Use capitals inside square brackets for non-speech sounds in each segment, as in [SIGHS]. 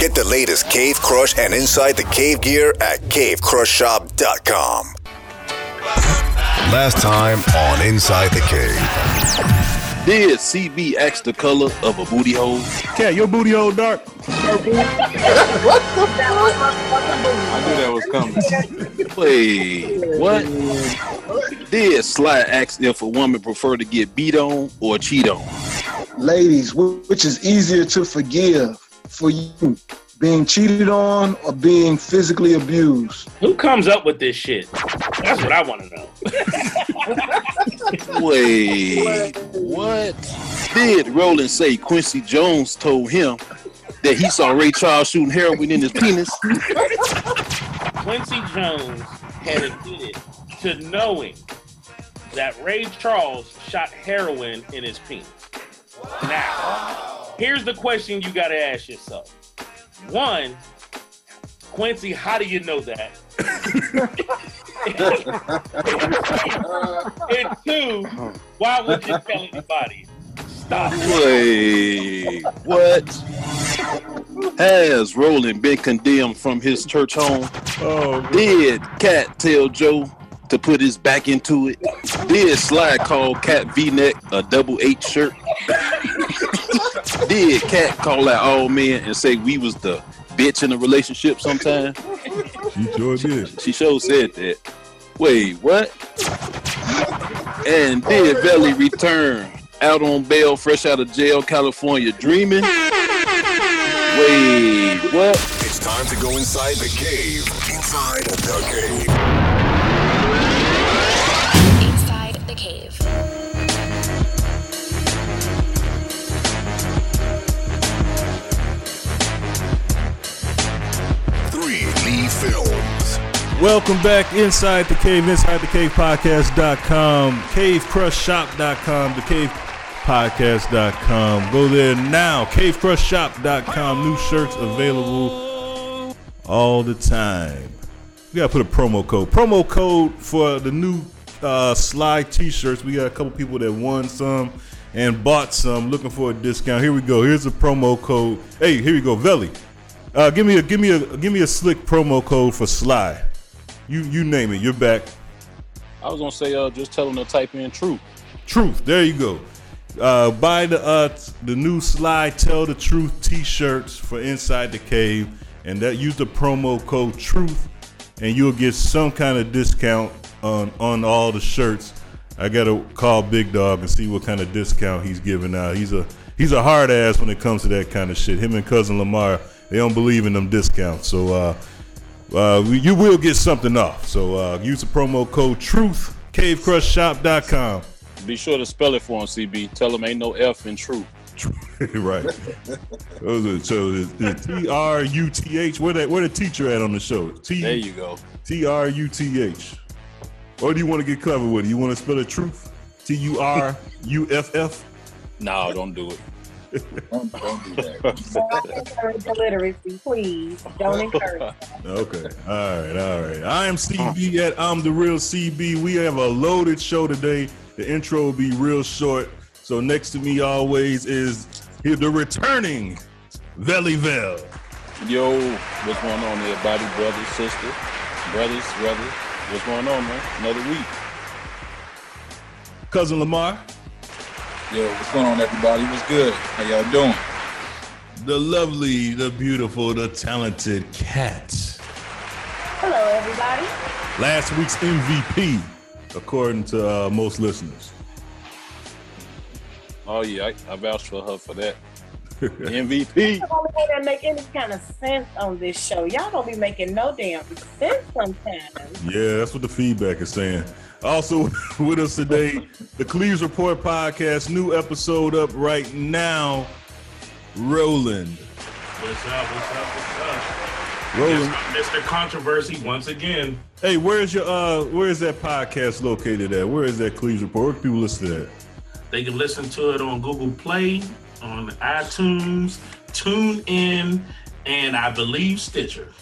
Get the latest Cave Crush and Inside the Cave gear at cavecrushshop.com. Last time on Inside the Cave. Did CB ask the color of a booty hole? Kat, your booty hole dark. What the fuck? I knew that was coming. Wait, what? Did Sly ask if a woman prefer to get beat on or cheat on? Ladies, which is easier to forgive for you, being cheated on or being physically abused? Who comes up with this shit? That's what I want to know. [LAUGHS] Wait, what? Did Roland say Quincy Jones told him that he saw Ray Charles shooting heroin in his penis? Quincy Jones had admitted to knowing that Ray Charles shot heroin in his penis. Now, here's the question you got to ask yourself. One, Quincy, how do you know that? [LAUGHS] and two, why would you tell anybody? Stop. Wait, what? Has Roland been condemned from his church home? Oh, Did Kat tell Joe to put his back into it? Did Sly call Kat V-neck a double H shirt? Did Kat call out all men and say we was the bitch in a relationship sometime? she sure did. She sure said that. Wait, what? And did Velle return out on bail, fresh out of jail, California, dreaming? Wait, what? It's time to go inside the cave. Inside the cave. Welcome back inside the cave, inside the cave podcast.com, cavecrushshop.com, the cave podcast.com. Go there now, cavecrushshop.com. New shirts available all the time. We got to put a promo code. Promo code for the new uh, slide t shirts. We got a couple people that won some and bought some looking for a discount. Here we go. Here's a promo code. Hey, here we go. Velle. Uh, give me a give me a give me a slick promo code for Sly. You you name it. You're back. I was gonna say, uh, just tell them to type in truth. Truth. There you go. Uh, buy the uh the new Sly Tell the Truth T-shirts for Inside the Cave, and that use the promo code Truth, and you'll get some kind of discount on on all the shirts. I gotta call Big Dog and see what kind of discount he's giving out. He's a he's a hard ass when it comes to that kind of shit. Him and cousin Lamar, they don't believe in them discounts. So uh, uh, you will get something off. So uh, use the promo code Truth. CaveCrushShop.com. Be sure to spell it for them, CB. Tell them ain't no F in truth. [LAUGHS] right. Those are, so T R U T H. Where that where the teacher at on the show? T There you go. T R U T H. Or do you want to get clever with it? You want to spell the truth? T U R U F F. No, don't do it. Don't, don't do that. Don't [LAUGHS] encourage illiteracy, please. Don't [LAUGHS] encourage. Okay. All right. All right. I am CB at I'm the real CB. We have a loaded show today. The intro will be real short. So next to me always is here the returning Velle Vel. Yo, what's going on, everybody? Brothers, sisters, brothers, brothers. What's going on, man? Another week. Cousin Lamar. Yo, what's going on, everybody? What's good? How y'all doing? The lovely, the beautiful, the talented Kat. Hello, everybody. Last week's MVP, according to uh, most listeners. Oh yeah, I, I vouch for her for that. [LAUGHS] MVP. Y'all don't make any kind of sense on this show. Y'all don't be making no damn sense sometimes. Yeah, that's what the feedback is saying. Also [LAUGHS] with us today, the Cleeze Report podcast, new episode up right now. Roland. What's up? What's up? What's up? Roland. Mr. Controversy once again. Hey, where's your uh where is that podcast located at? Where is that Cleeze Report? Where can people listen to that? They can listen to it on Google Play, on iTunes, TuneIn, and I believe Stitcher.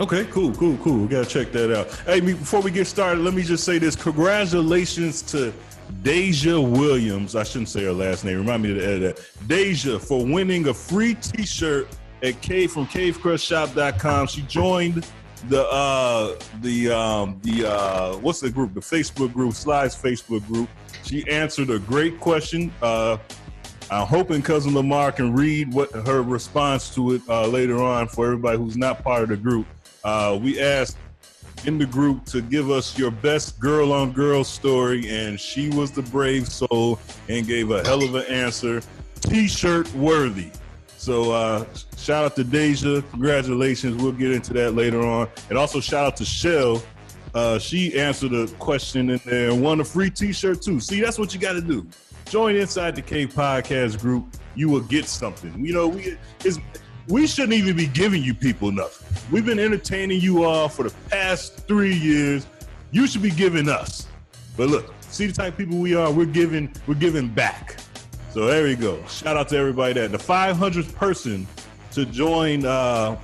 Okay, cool, cool, cool. We gotta check that out. Hey, me, before we get started, let me just say this: congratulations to Deja Williams. I shouldn't say her last name. Remind me to edit that. Deja for winning a free T-shirt at Cave from CaveCrushShop.com. She joined the uh the um the uh what's the group? The Facebook group, Sly's Facebook group. She answered a great question. Uh I'm hoping cousin Lamar can read what her response to it uh, later on for everybody who's not part of the group. Uh, we asked in the group to give us your best girl on girl story, and she was the brave soul and gave a hell of an answer. T-shirt worthy. So uh, shout out to Deja. Congratulations. We'll get into that later on. And also shout out to Shell. Uh, she answered a question in there and won a free T-shirt too. See, that's what you got to do. Join inside the Cave Podcast group. You will get something. You know, we is we shouldn't even be giving you people nothing. We've been entertaining you all for the past three years. You should be giving us. But look, see the type of people we are. We're giving. We're giving back. So there we go. Shout out to everybody that the 500th person to join uh,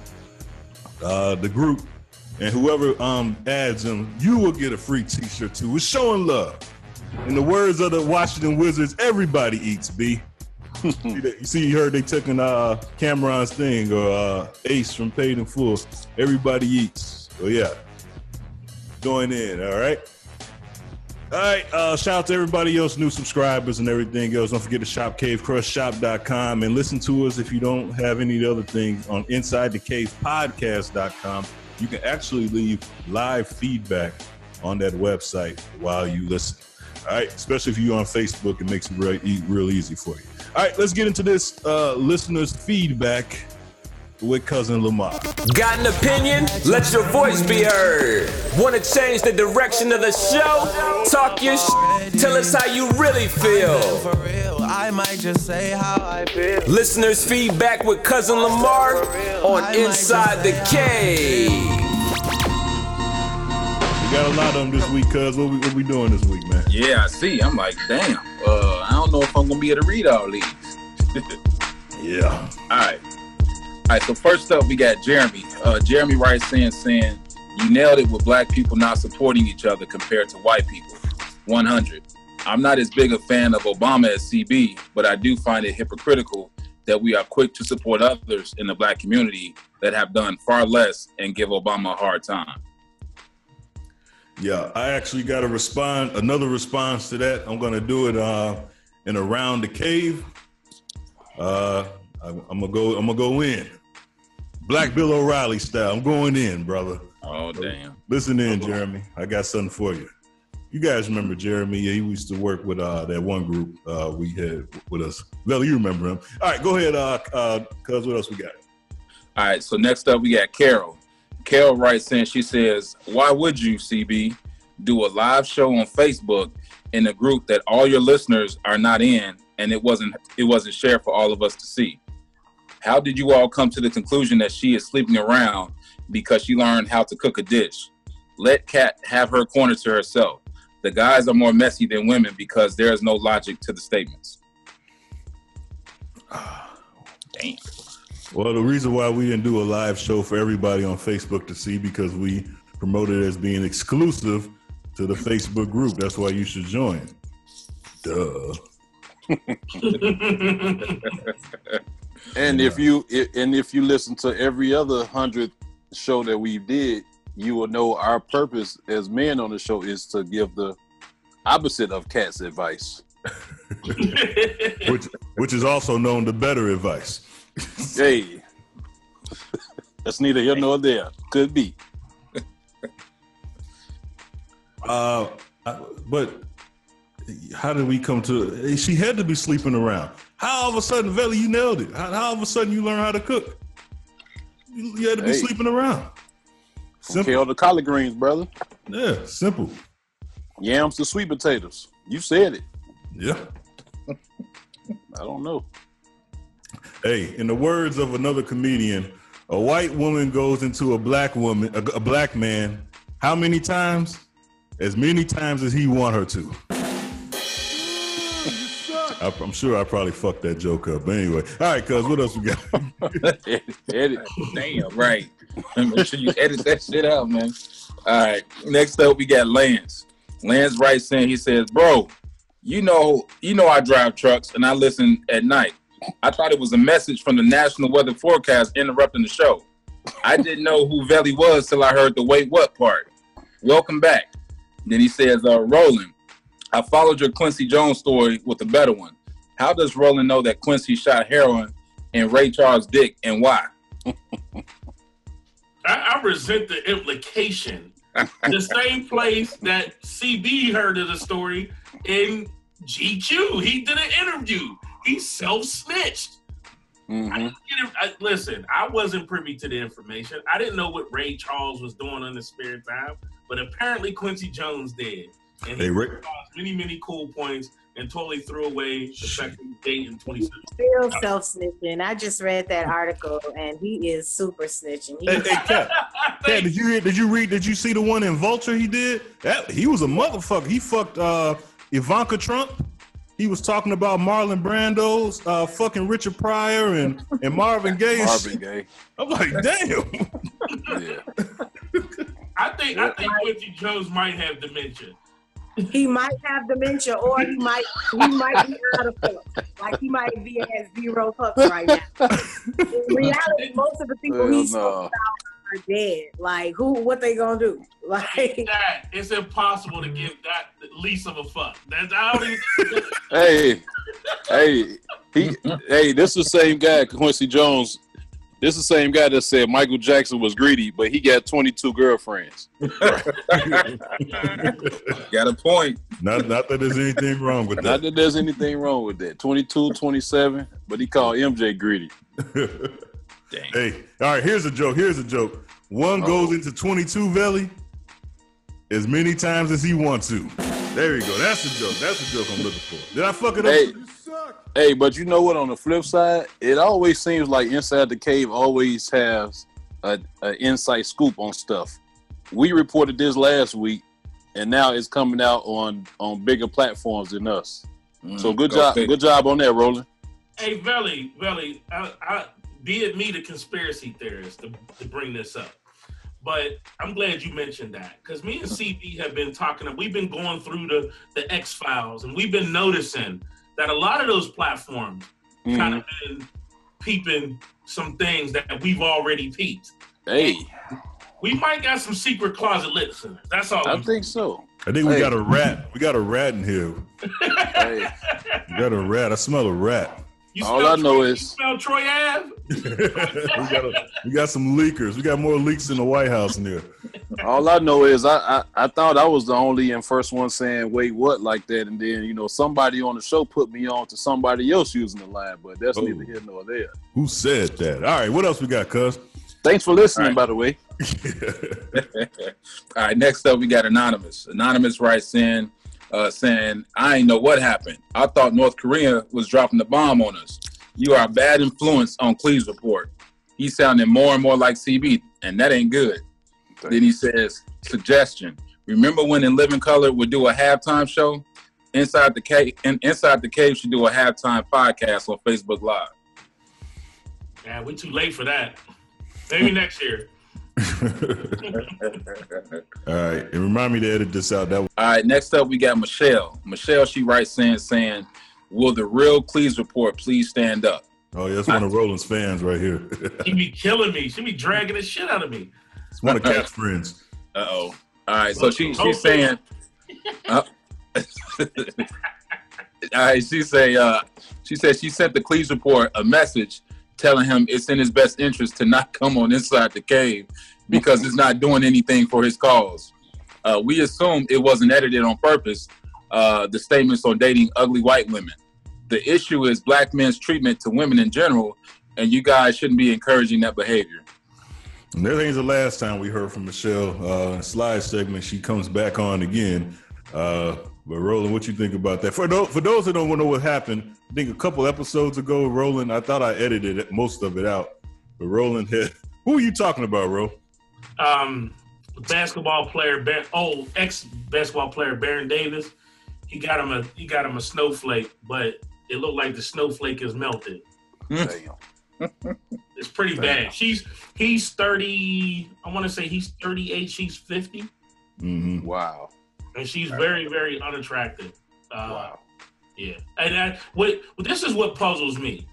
uh, the group, and whoever um, adds them, you will get a free T-shirt too. We're showing love. In the words of the Washington Wizards, everybody eats. B. [LAUGHS] you see you heard they taking uh, Cam'ron's thing or uh, Ace from Paid in Full. Everybody eats. So yeah, join in. All right. All right. Uh, shout out to everybody else, new subscribers and everything else. Don't forget to shop cavecrushshop.com and listen to us if you don't have any other things on inside the cave podcast.com. You can actually leave live feedback on that website while you listen. All right, especially if you're on Facebook, it makes it real, real easy for you. All right, let's get into this uh, listeners' feedback with cousin Lamar. Got an opinion? Let your voice be heard. Want to change the direction of the show? Talk your sh- Tell us how you really feel. I might just say how I feel. Listeners' feedback with cousin Lamar on Inside the Cave. We got a lot of them this week, cuz. What we, what we doing this week, man? Yeah, I see. I'm like, damn. Uh, I don't know if I'm gonna be able to read all these. [LAUGHS] Yeah. All right. All right. So first up, we got Jeremy. Uh, Jeremy writes in saying, "You nailed it with black people not supporting each other compared to white people." 100. I'm not as big a fan of Obama as CB, but I do find it hypocritical that we are quick to support others in the black community that have done far less and give Obama a hard time. Yeah, I actually got a respond another response to that. I'm gonna do it uh in around the cave. Uh I, I'm gonna go I'm gonna go in. Black Bill O'Reilly style. I'm going in, brother. Oh damn. Listen in, Jeremy. I got something for you. You guys remember Jeremy? Yeah, he used to work with uh that one group uh we had with us. Well, you remember him. All right, go ahead, uh uh cuz what else we got? All right, so next up we got Carol. Carol writes in, she says, Why would you, CB, do a live show on Facebook in a group that all your listeners are not in and it wasn't it wasn't shared for all of us to see? How did you all come to the conclusion that she is sleeping around because she learned how to cook a dish? Let Kat have her corner to herself. The guys are more messy than women because there is no logic to the statements. [SIGHS] Damn. Well, the reason why we didn't do a live show for everybody on Facebook to see because we promoted it as being exclusive to the Facebook group. That's why you should join. Duh. [LAUGHS] And if you and if you listen to every other hundred show that we did, you will know our purpose as men on the show is to give the opposite of Kat's advice. [LAUGHS] Which which is also known to better advice. [LAUGHS] Hey, that's neither here nor there. Could be. [LAUGHS] Uh, but how did we come to? She had to be sleeping around. How all of a sudden, Velle, you nailed it? How, how all of a sudden you learn how to cook? You, you had to be Hey. sleeping around. Simple. kale to collard greens, brother. Yeah, simple. Yams to sweet potatoes. You said it. Yeah. I don't know. Hey, in the words of another comedian, a white woman goes into a black woman, a, a black man, how many times? As many times as he want her to. I, I'm sure I probably fucked that joke up. But anyway, all right, cuz what else we got? [LAUGHS] edit. Damn, right. Make sure you edit that shit out, man. All right. Next up, we got Lance. Lance writes in, he says, Bro, you know, you know I drive trucks and I listen at night. I thought it was a message from the National Weather Forecast interrupting the show. I didn't know who Velle was till I heard the wait what part. Welcome back. Then he says, uh, Roland, I followed your Quincy Jones story with a better one. How does Roland know that Quincy shot heroin and Ray Charles' dick and why? I, I resent the implication. the same place that CB heard of the story in GQ. He did an interview. He self snitched. Mhm. I, listen, I wasn't privy to the information. I didn't know what Ray Charles was doing in his spare time, but apparently Quincy Jones did. And he Hey, Ray- caused many, many cool points and totally threw away the fact that he dated in 2017. Still self snitching. I just read that article and he is super snitching. He Hey, hey, Kat, [LAUGHS] Kat, did you read, did you read did you see the one in Vulture he did? That he was a motherfucker. He fucked uh Ivanka Trump. He was talking about Marlon Brando's uh fucking Richard Pryor and, and Marvin Gaye. Marvin. Gaye. I'm like, damn. Yeah. I think I think Quincy Jones might have dementia. he might have dementia or he might he might be out of fuck. Like he might be at zero fucks right now. In reality, most of the people Hell he no. spoke about are dead. Like who what they gonna do? [LAUGHS] Like That it's impossible to give that the least of a fuck. That's I don't even. Hey, hey, he, hey, this is the same guy, Quincy Jones. This is the same guy that said Michael Jackson was greedy, but he got 22 girlfriends. [LAUGHS] Got a point. Not not that there's anything wrong with that. Not that. that there's anything wrong with that. 22, 27, but he called MJ greedy. [LAUGHS] Dang. Hey, all right, here's a joke. Here's a joke. One goes into 22 Valley as many times as he wants to. There you go. That's the joke. That's the joke I'm looking for. Did I fuck it up? Hey, hey, but you know what? On the flip side, it always seems like Inside the Cave always has a, a inside scoop on stuff. We reported this last week, and now it's coming out on on bigger platforms than us. So mm, good go job, good job on that, Roland. Hey, Velle, Velle, I, I, be it me, the conspiracy theorist, to, to bring this up. But I'm glad you mentioned that because me and CB have been talking, we've been going through the, the X Files, and we've been noticing that a lot of those platforms mm-hmm. kind of been peeping some things that we've already peeped. Hey, We might got some secret closet listeners. That's all. I I'm think so. I think we got a rat. We got a rat in here. [LAUGHS] Hey, We got a rat. I smell a rat. You all I know Troy, is smell Troy Ave? [LAUGHS] we, got a, we got some leakers. We got more leaks in the White House in here. all I know is I, I I thought I was the only and first one saying wait what like that, and then you know somebody on the show put me on to somebody else using the line, but that's Oh. neither here nor there. Who said that? All right, what else we got, cuz? Thanks for listening, All right. by the way. [LAUGHS] [LAUGHS] All right, next up we got Anonymous. Anonymous writes in uh, saying, I ain't know what happened. I thought North Korea was dropping the bomb on us. You are a bad influence on Cleve's report. He sounded more and more like CB, and that ain't good. Then he says, suggestion. Remember when In Living Color would do a halftime show? Inside the Cave, and Inside the Cave should do a halftime podcast on Facebook Live. Yeah, we're too late for that. Maybe [LAUGHS] next year. All right, and remind me to edit this out. That All right, next up we got Michelle. Michelle, she writes in saying, "Will the real Cleeze report please stand up?" oh yeah, that's one of Roland's fans right here. [LAUGHS] She be killing me. She be dragging the shit out of me. it's one of Kat's friends. Uh oh. All right, so she she's saying, uh, [LAUGHS] all right, she say uh, she said she sent the Cleeze report a message telling him it's in his best interest to not come on inside the cave because it's not doing anything for his cause. Uh, we assume it wasn't edited on purpose. Uh, the statements on dating ugly white women. The issue is black men's treatment to women in general, and you guys shouldn't be encouraging that behavior. And that ain't the last time we heard from Michelle. Uh, slide segment, she comes back on again. Uh, but Roland, what you think about that? For those, for those that don't know what happened, I think a couple episodes ago, Roland, I thought I edited it, most of it out. But Roland had, [LAUGHS] who are you talking about, Ro? Um, basketball player, Bar- oh, ex basketball player Baron Davis. He got him a he got him a snowflake, but it looked like the snowflake is melted. Damn. [LAUGHS] It's pretty bad. She's he's thirty. I want to say he's thirty eight. She's fifty, Mm-hmm. Wow. And she's very very unattractive. Uh, Wow. Yeah, and I, what this is what puzzles me.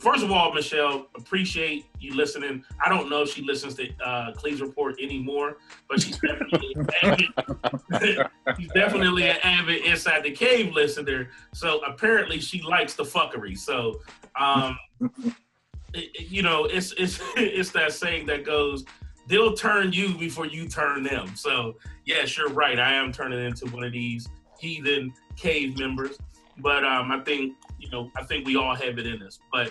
first of all, Michelle, appreciate you listening. I don't know if she listens to uh, Cleve's Report anymore, but she's definitely [LAUGHS] she's definitely an avid Inside the Cave listener. So apparently, she likes the fuckery. So, um, [LAUGHS] it- you know, it's it's [LAUGHS] it's that saying that goes. They'll turn you before you turn them. So, yes, you're right. I am turning into one of these heathen cave members. But um, I think you know, I think we all have it in us. But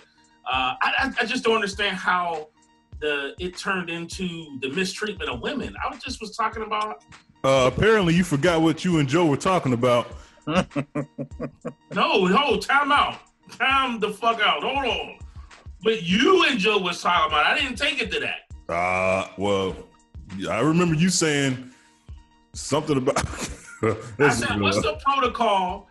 uh, I, I, just don't understand how the it turned into the mistreatment of women. I was just was talking about Uh, apparently, you forgot what you and Joe were talking about. [LAUGHS] no, no, time out, time the fuck out. Hold on. But you and Joe was talking about. I didn't take it to that. Uh, well, I remember you saying something about. [LAUGHS] I This is, said, what's the protocol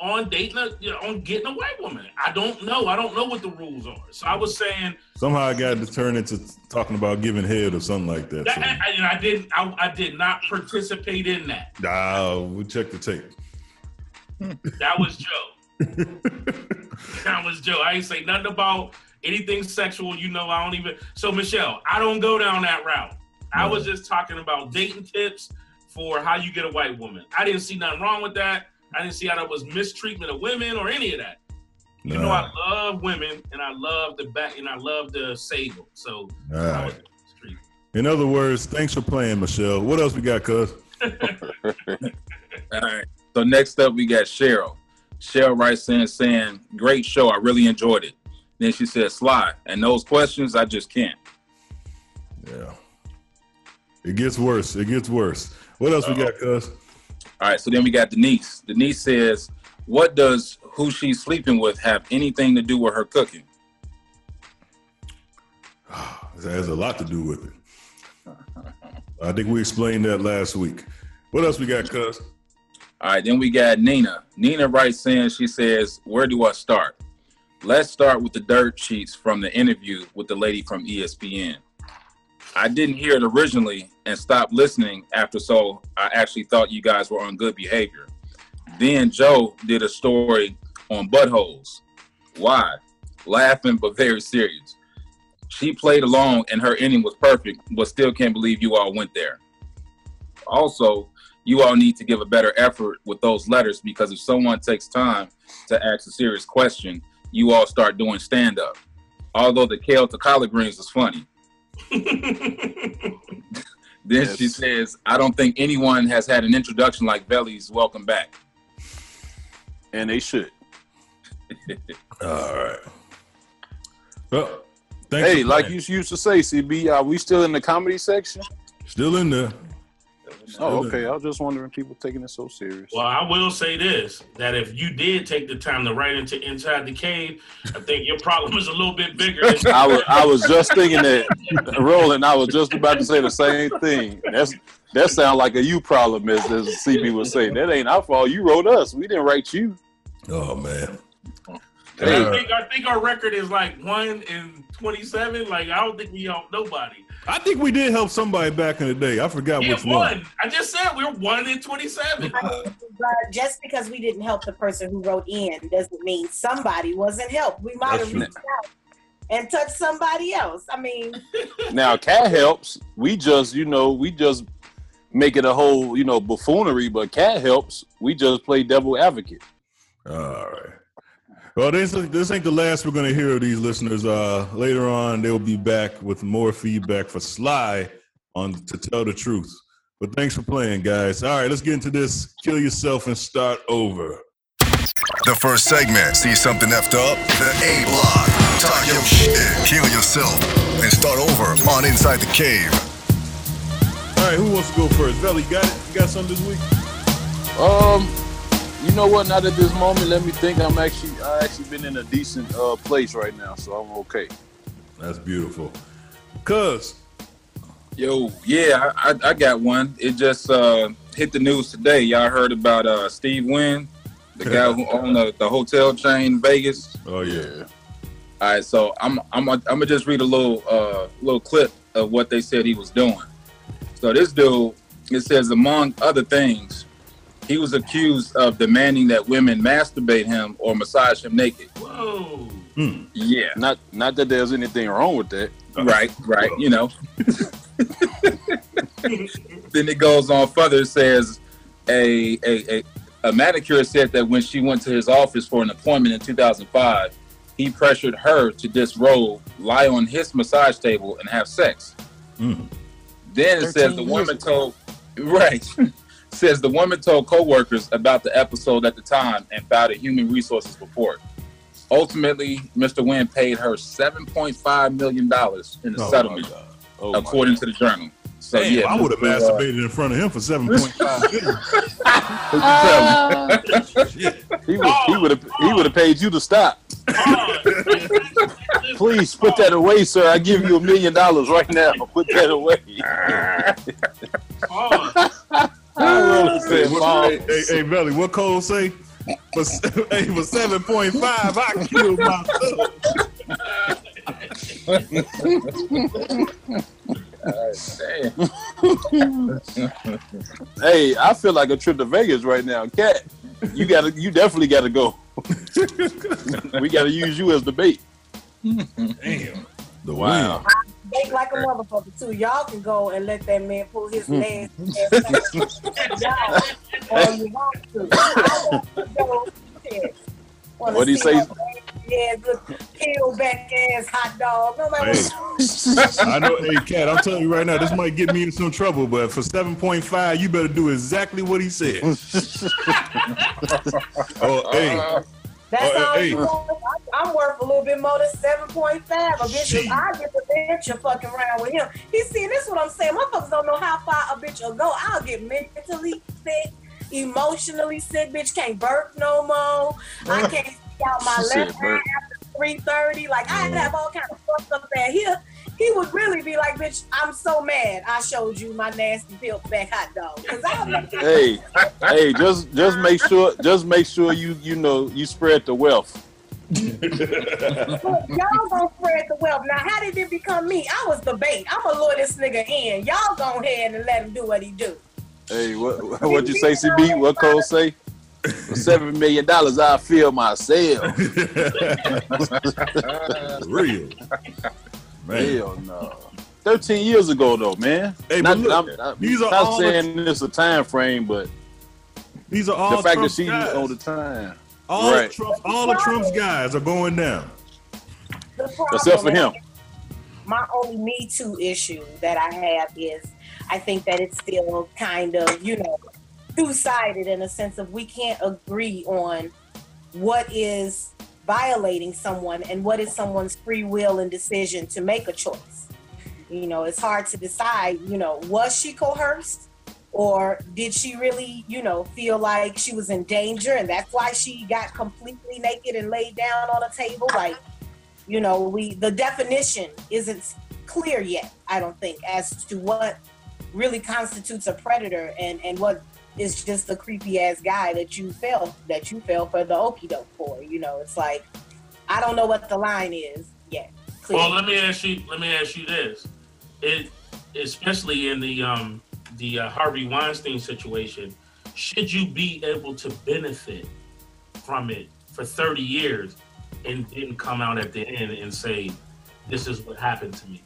on dating a, you know, on getting a white woman? I don't know. I don't know what the rules are. So I was saying somehow I got to turn into talking about giving head or something like that. that, So, I, I, I didn't. I, I did not participate in that. ah, we'll check the tape. That was Joe. [LAUGHS] that was Joe. I ain't say nothing about anything sexual. You know, I don't even. So Michelle, I don't go down that route. I was just talking about dating tips for how you get a white woman. I didn't see nothing wrong with that. I didn't see how that was mistreatment of women or any of that. You know, I love women and I love the back and I love the save them. So All right. In other words, thanks for playing, Michelle. What else we got, cuz? [LAUGHS] All right. So next up, we got Cheryl. Cheryl writes in saying, "Great show. I really enjoyed it." Then she said, "Sly, and those questions, I just can't." Yeah. It gets worse. It gets worse. What else we got, cuz? All right. So then we got Denise. Denise says, "What does who she's sleeping with have anything to do with her cooking?" [SIGHS] It has a lot to do with it. I think we explained that last week. What else we got, cuz? All right, then we got Nina. Nina writes in, she says, Where do I start? Let's start with the dirt sheets from the interview with the lady from ESPN. I didn't hear it originally and stopped listening after, so I actually thought you guys were on good behavior. Then Joe did a story on buttholes. Why? Laughing, but very serious. She played along and her ending was perfect, but still can't believe you all went there. Also, you all need to give a better effort with those letters because if someone takes time to ask a serious question, you all start doing stand up. Although the kale to collard greens is funny. [LAUGHS] then she says, I don't think anyone has had an introduction like Velle's Welcome Back. And they should. [LAUGHS] All right. Well, thanks Hey, for like you used to say, CB, are we still in the comedy section? Still in there. Oh, okay. I was just wondering, people taking it so serious. Well, I will say this: that if you did take the time to write into Inside the Cave, I think your problem is a little bit bigger. I was I was just [LAUGHS] thinking that, Roland. I was just about to say the same thing. That's that sounds like a you problem, as, as CB was saying. That ain't our fault. You wrote us. We didn't write you. Oh man. I think I think our record is like one in twenty-seven. Like I don't think we helped nobody. I think we did help somebody back in the day. I forgot Yeah, which one. one. I just said we're one in twenty-seven. But just because we didn't help the person who wrote in doesn't mean somebody wasn't helped. We might have reached out and touched somebody else. I mean, [LAUGHS] Now, Kat helps. We just, you know, we just make it a whole, you know, buffoonery. But Kat helps. We just play devil advocate. All right. Well, this, this ain't the last we're going to hear of these listeners. Uh, later on, they'll be back with more feedback for Sly on to tell the truth. But thanks for playing, guys. All right, let's get into this. Kill yourself and start over. The first segment, see something effed up? The A block. Talk your shit, kill yourself, and start over on Inside the Cave. All right, who wants to go first? Valley, you got it? You got something this week? Um, you know what? Not at this moment. Let me think. I'm actually, I actually been in a decent uh, place right now, so I'm okay. That's beautiful. Cuz, Yo, yeah, I, I, I got one. It just uh, hit the news today. Y'all heard about uh, Steve Wynn, the guy who [LAUGHS] owned the, the hotel chain in Vegas. oh yeah. All right, so I'm I'm I'm gonna just read a little uh little clip of what they said he was doing. So this dude, it says among other things, he was accused of demanding that women masturbate him or massage him naked. Whoa. Yeah. Not not that there's anything wrong with that. Right, right. You know. [LAUGHS] then it goes on further. It says a, a a a manicure said that when she went to his office for an appointment in 2005, he pressured her to disrobe, lie on his massage table, and have sex. Mm. Then it says the woman ago. told right says the woman told coworkers about the episode at the time and filed a human resources report. Ultimately, Mr. Wynn paid her 7.5 million dollars in the Oh, settlement, Oh, according to the journal. So Damn, yeah, I would have Mr. uh, masturbated in front of him for seven point five million. Shit. [LAUGHS] He would he would have he would have paid you to stop. [LAUGHS] Please put that away, sir. I give you a million dollars right now. Put that away. I Hey, said, what, hey, hey, hey, Velle, what Cole say? For, [LAUGHS] hey, for seven point five, I killed myself. [LAUGHS] Hey, I feel like a trip to Vegas right now. Kat, you gotta you definitely gotta go. [LAUGHS] we gotta use you as the bait. Damn. The Wow. Bake like a motherfucker too. Y'all can go and let that man pull his legs. Y'all, or you want to. Want to go. Shit. Wanna What'd he see say? my Yeah, good peel back ass hot dog. Nobody Hey. [LAUGHS] I know, hey, Kat, I'm telling you right now, this might get me in some trouble, but for 7.5, you better do exactly what he said. [LAUGHS] oh, hey. Uh, That's Oh, all hey. you want. I'm, worth a little bit more than 7.5. A bitch, if I get the bitch, you're fucking around with him. He's seeing this is what I'm saying. Motherfuckers don't know how far a bitch will go. I'll get mentally sick, emotionally sick. Bitch can't burp no more. I can't see out my She left eye after 3.30. Like, I have all kind of fucked up that here. He would really be like, bitch, I'm so mad I showed you my nasty peeled back hot dog. Cause I'll make you Hey, hey, just just make sure just make sure you you know you spread the wealth. Look, y'all gonna spread the wealth. Now, how did it become me? I was the bait. I'm gonna lure this nigga in. Y'all go ahead and let him do what he do. Hey, what [LAUGHS] what you say, CB? What Cole say? For [LAUGHS] seven million dollars, I feel myself. [LAUGHS] Real. Man. Hell no. Thirteen years ago, though, man. Hey, not, but look, I'm, I'm these are not all saying it's a time frame, but These are all the fact Trump's that she guys. on the time, all, right? of Trump, all of Trump's guys are going down. Except for him. My only Me Too issue that I have is I think that it's still kind of, you know, two sided in a sense of we can't agree on what is violating someone and what is someone's free will and decision to make a choice. You know, it's hard to decide, you know, was she coerced or did she really, you know, feel like she was in danger and that's why she got completely naked and laid down on a table? Like, you know, we the definition isn't clear yet, I don't think, as to what really constitutes a predator and, and what is just the creepy ass guy that you fell that you fell for the okey doke for. You know, it's like I don't know what the line is yet. Well, let me ask you. Let me ask you this: it, especially in the um the uh, Harvey Weinstein situation, should you be able to benefit from it for thirty years and didn't come out at the end and say, "This is what happened to me"?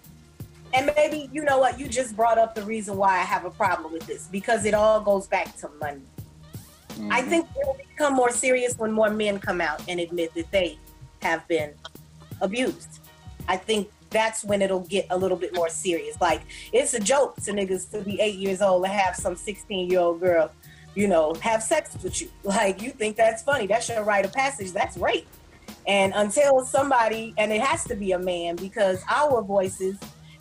And maybe you know what you just brought up the reason why I have a problem with this because it all goes back to money. I mm-hmm. think it'll become more serious when more men come out and admit that they have been abused. I think that's when it'll get a little bit more serious. Like it's a joke to niggas to be eight years old and have some 16 year old girl, you know, have sex with you. [LAUGHS] Like you think that's funny. That's your rite of passage. That's rape. And until somebody, and it has to be a man because our voices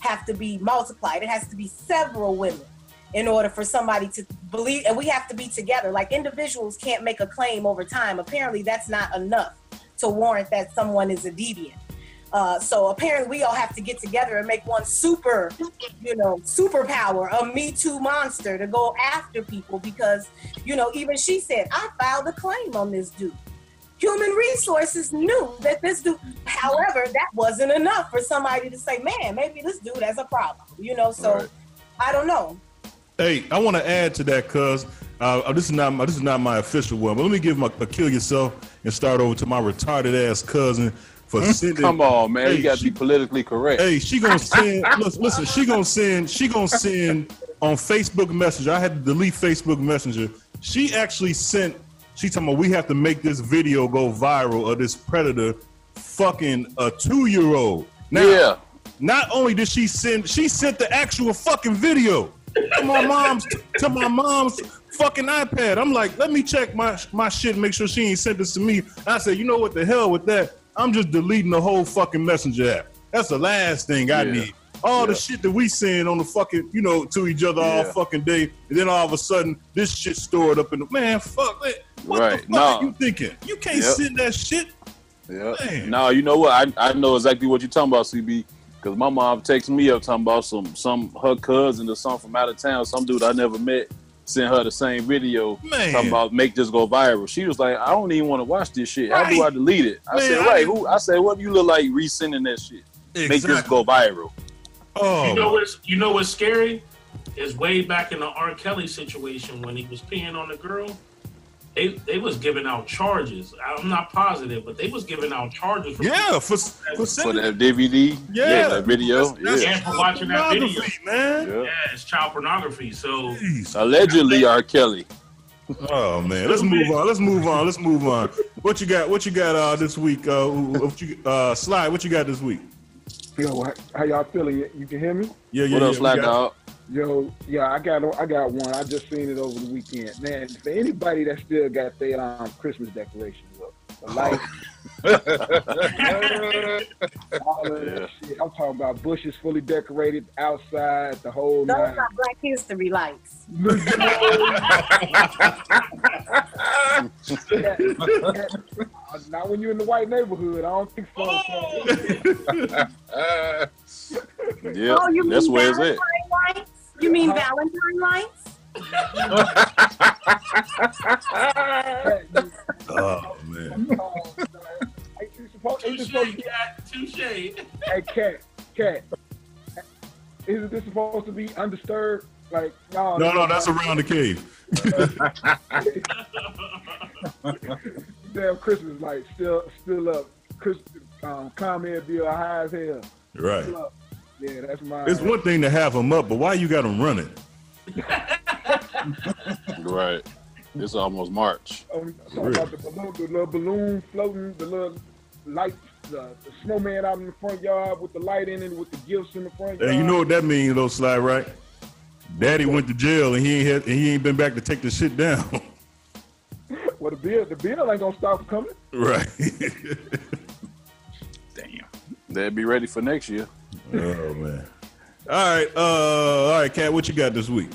have to be multiplied. It has to be several women in order for somebody to believe, and we have to be together. Like individuals can't make a claim over time. Apparently, that's not enough to warrant that someone is a deviant. Uh, so apparently, we all have to get together and make one super, you know, superpower, a Me Too monster to go after people because, you know, even she said, I filed a claim on this dude. Human resources knew that this dude, however, that wasn't enough for somebody to say, man, maybe this dude has a problem, you know. So Right. I don't know. Hey, I want to add to that, cuz uh, this is not my, this is not my official one, but let me give my a kill yourself and start over to my retarded ass cousin for for sending. Come on, man. Hey, you got to she- be politically correct. Hey, she gonna [LAUGHS] send. listen, listen, she gonna send. She gonna send on Facebook Messenger. I had to delete Facebook Messenger. She actually sent. She talking about we have to make this video go viral of this predator fucking a two year old. Now, Yeah. not only did she send, she sent the actual fucking video to my mom's to my mom's fucking iPad. I'm like, let me check my my shit, and make sure she ain't sent this to me. I said, you know what the hell with that? I'm just deleting the whole fucking messenger app. That's the last thing I Yeah. need. All the shit that we send on the fucking, you know, to each other all fucking day, and then all of a sudden this shit stored up in the man. Fuck it. What Right. the fuck Nah. are you thinking? You can't Yep. send that shit. Yeah. Man. No, you know what? I, I know exactly what you're talking about, CB. Because my mom texts me up talking about some some her cousin or some from out of town, some dude I never met, sent her the same video Man. talking about make this go viral. She was like, I don't even want to watch this shit. How do I delete it? I Man, said, I right. didn't- Who? I said, what do you look like resending that shit? Make this go viral. Oh, You know what's you know what's scary is way back in the R. Kelly situation when he was peeing on the girl. They they was giving out charges. I'm not positive, but they was giving out charges. For yeah, for for For that DVD, Yeah. that video, That's- that's- yeah. Yeah, for watching that video. man. yeah. Yeah, it's child pornography. So Jeez. Allegedly, R. Kelly. Oh man, let's move on. Let's move on. Let's move on. What you got? What you got uh, this week? Uh, what you uh, slide? What you got this week? Yo, how- how y'all feeling? You can hear me? Yeah, yeah. What yeah, up, we Slide Dog? Yo, yeah, I got I got one. I just seen it over the weekend. Man, for anybody that still got their um, Christmas decorations up, the lights, [LAUGHS] all of that shit. I'm talking about bushes fully decorated outside, the whole Those nine. are Black History lights. [LAUGHS] [LAUGHS] Not when you're in the white neighborhood. I don't think so. Yeah, oh, that's where it's Valentine at. Lights? You mean Valentine lights? [LAUGHS] Oh man. Ain't you supposed, ain't you supposed to touche, be, Kat, touche. hey, Kat, Kat. Isn't this supposed to be undisturbed? Like, no, No, no, that's around the cave. [LAUGHS] damn Christmas lights still, still up. Chris, um, comment bill high as hell. Right. Still up. Yeah, that's my. It's one thing to have them up, but why you got them running? Right. It's almost March. Oh, I'm talking about the balloon, the little balloon floating, the little light, the, the snowman out in the front yard with the light in it, with the gifts in the front yard. Hey, you know what that means, though, Slide, right? Daddy went to jail and he ain't had, and he ain't been back to take the shit down. [LAUGHS] Well, the bill, the bill ain't gonna stop coming. right. [LAUGHS] Damn. They'll be ready for next year. Oh man. All right, uh, all right, Kat, what you got this week?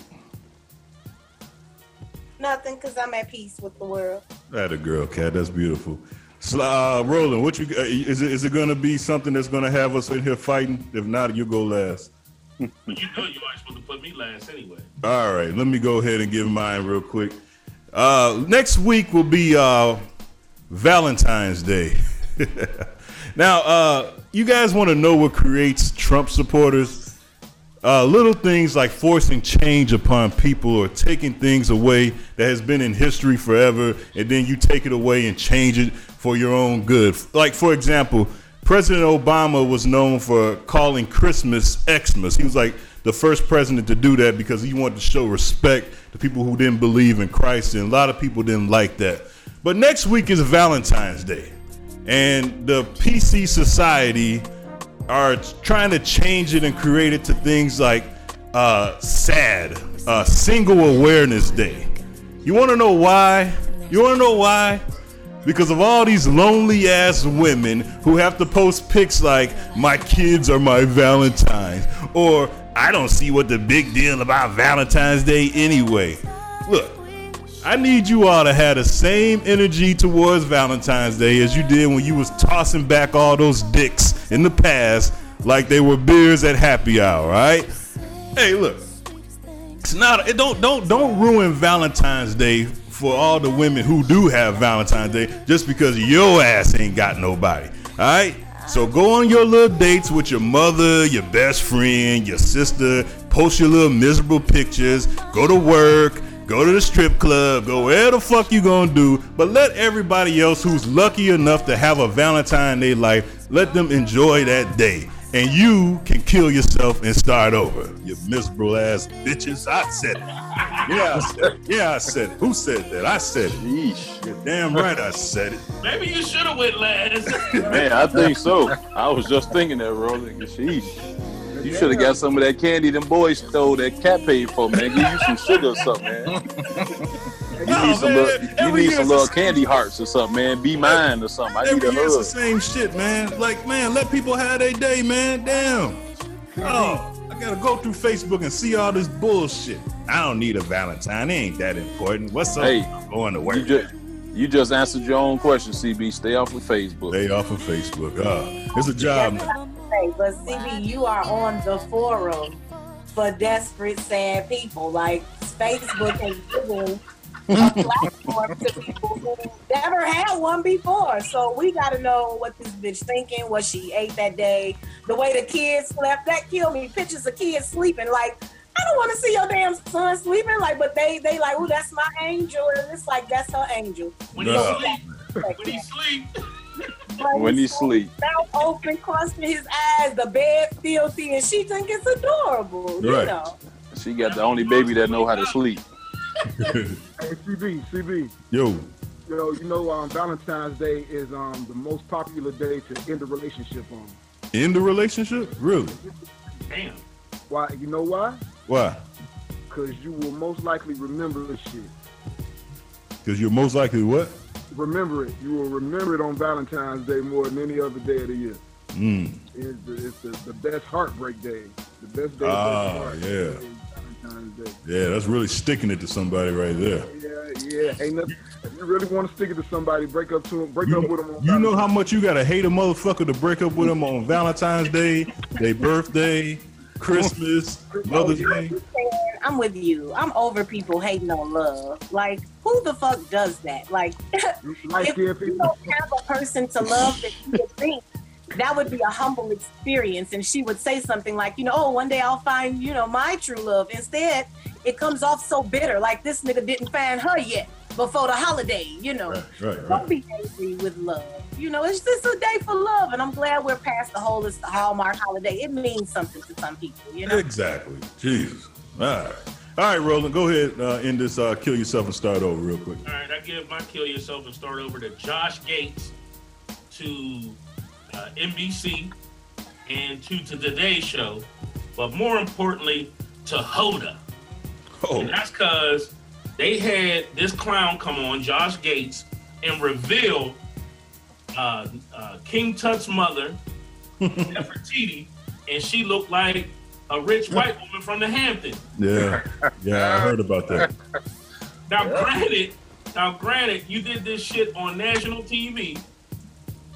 Nothing, because I'm at peace with the world. That a girl, Kat. That's beautiful. Sli- Uh, Roland, what you uh, is it? Is it gonna be something that's gonna have us in here fighting? If not, you go last. You know you aren't supposed to put me last anyway. All right, let me go ahead and give mine real quick. Uh, next week will be uh, Valentine's Day. [LAUGHS] now, uh, you guys want to know what creates Trump supporters? Uh, little things like forcing change upon people or taking things away that has been in history forever, and then you take it away and change it for your own good. Like, for example, President Obama was known for calling Christmas Xmas. He was like the first president to do that because he wanted to show respect to people who didn't believe in Christ, and a lot of people didn't like that. But next week is Valentine's Day, and the PC Society are trying to change it and create it to things like uh, SAD, uh, Single Awareness Day. You want to know why? You want to know why? Because of all these lonely ass women who have to post pics like, my kids are my Valentines, or I don't see what the big deal about Valentine's Day anyway. Look, I need you all to have the same energy towards Valentine's Day as you did when you was tossing back all those dicks in the past like they were beers at happy hour, right? Hey, look. It's not it don't don't don't ruin Valentine's Day for all the women who do have Valentine's Day just because your ass ain't got nobody. All right? So go on your little dates with your mother, your best friend, your sister, post your little miserable pictures, go to work, go to the strip club, go where the fuck you gonna do, but let everybody else who's lucky enough to have a Valentine Day life Let them enjoy that day. And you can kill yourself and start over. You miserable ass bitches. I said it. Yeah, I said it. Yeah, I said it. Who said that? I said it. Yeesh. You're damn right I said it. Maybe you should have went last. Man, I think so. I was just thinking that, rolling. Sheesh. You should have got some of that candy them boys stole that Kat paid for, man. Give you some sugar or something, man. [LAUGHS] You need some, little, you every need some little candy hearts or something, man. Be mine or something. I need a it's the same shit, man. Like, man, let people have their day, man. Damn. Oh, I gotta go through Facebook and see all this bullshit. I don't need a Valentine. It ain't that important. What's up? Hey, I'm going to work. You just, you just answered your own question, CB. Stay off of Facebook. Stay off of Facebook. Uh, it's a job. Man. Hey, but CB, you are on the forum for desperate, sad people. Like Facebook has given a [LAUGHS] platform to people who never had one before. So we got to know what this bitch thinking, what she ate that day, the way the kids slept. That killed me. Pictures of kids sleeping. Like I don't want to see your damn son sleeping. Like, but they they like, oh, that's my angel, and it's like that's her angel. When he Nah. sleep, when he sleep, When he sleep. mouth open, crusting his eyes, the bed filthy, and she think it's adorable. You Right. know. She got the only baby that know how to sleep. [LAUGHS] Hey, CB, CB. Yo. Yo, you know, um, Valentine's Day is um the most popular day to end a relationship on. In the relationship? Really? damn. Why? You know why? Why? Because you will most likely remember this shit. Because you're most likely what? Remember it. You will remember it on Valentine's Day more than any other day of the year. Mm. It's the, it's the, the best heartbreak day. The best day. of Ah, heart yeah. Valentine's Day. Yeah, that's really sticking it to somebody right there. Yeah, yeah. Ain't nothing. If you really want to stick it to somebody, break up to him. Break up with them. On You know how much you gotta hate a motherfucker to break up with them on Valentine's Day, their birthday, Christmas, Mother's Day. I'm with you. I'm over people hating on love. Like, who the fuck does that? Like, [LAUGHS] if you don't have a person to love that you would think that would be a humble experience, and she would say something like, you know, oh, one day I'll find, you know, my true love. Instead, it comes off so bitter, like this nigga didn't find her yet before the holiday. You know, Right, don't be angry with love. You know, it's just a day for love, and I'm glad we're past the whole it's the Hallmark holiday. It means something to some people. You know. Exactly. Jesus. All right. All right, Roland, go ahead uh, end this uh, kill yourself and start over real quick. All right, I give my kill yourself and start over to Josh Gates, to uh, NBC, and to, to Today Show, but more importantly to Hoda. Oh. And that's because they had this clown come on, Josh Gates, and reveal uh, uh, King Tut's mother, [LAUGHS] Nefertiti, and she looked like a rich white woman from the Hamptons. Yeah. Yeah, I heard about that. [LAUGHS] Now, granted, now granted, you did this shit on national TV,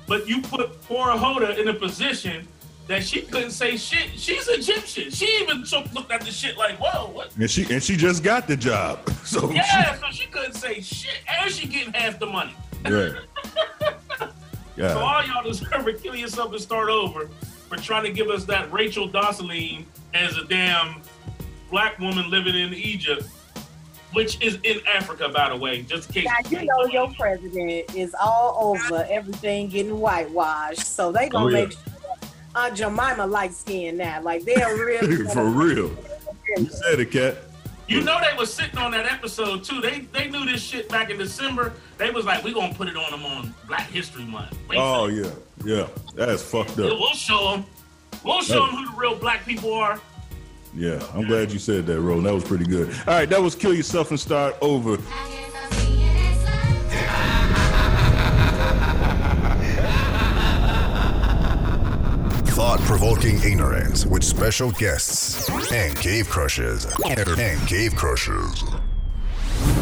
but you put poor Hoda in a position that she couldn't say shit. She's Egyptian. She even looked at the shit like, "Whoa, what?" And she and she just got the job. [LAUGHS] So Yeah, so she couldn't say shit, and she getting half the money. right. [LAUGHS] So all y'all deserve to kill yourself and start over for trying to give us that Rachel Dossaline as a damn black woman living in Egypt, which is in Africa, by the way. Just in case. Now you know your president is all over everything getting whitewashed, so they gonna Oh, yeah. make sure Aunt Jemima light skin now. Like they're real. [LAUGHS] For real. [LAUGHS] You said it, Kat. You know they was sitting on that episode too. They they knew this shit back in December. They was like, we gonna put it on them on Black History Month. Wait Oh yeah. Yeah. That's fucked up. We'll show them. We'll show them who the real black people are. Yeah. I'm glad you said that, Roland. That was pretty good. All right, that was kill yourself and start over. Thought provoking ignorance with special guests and cave crushes. And cave crushes.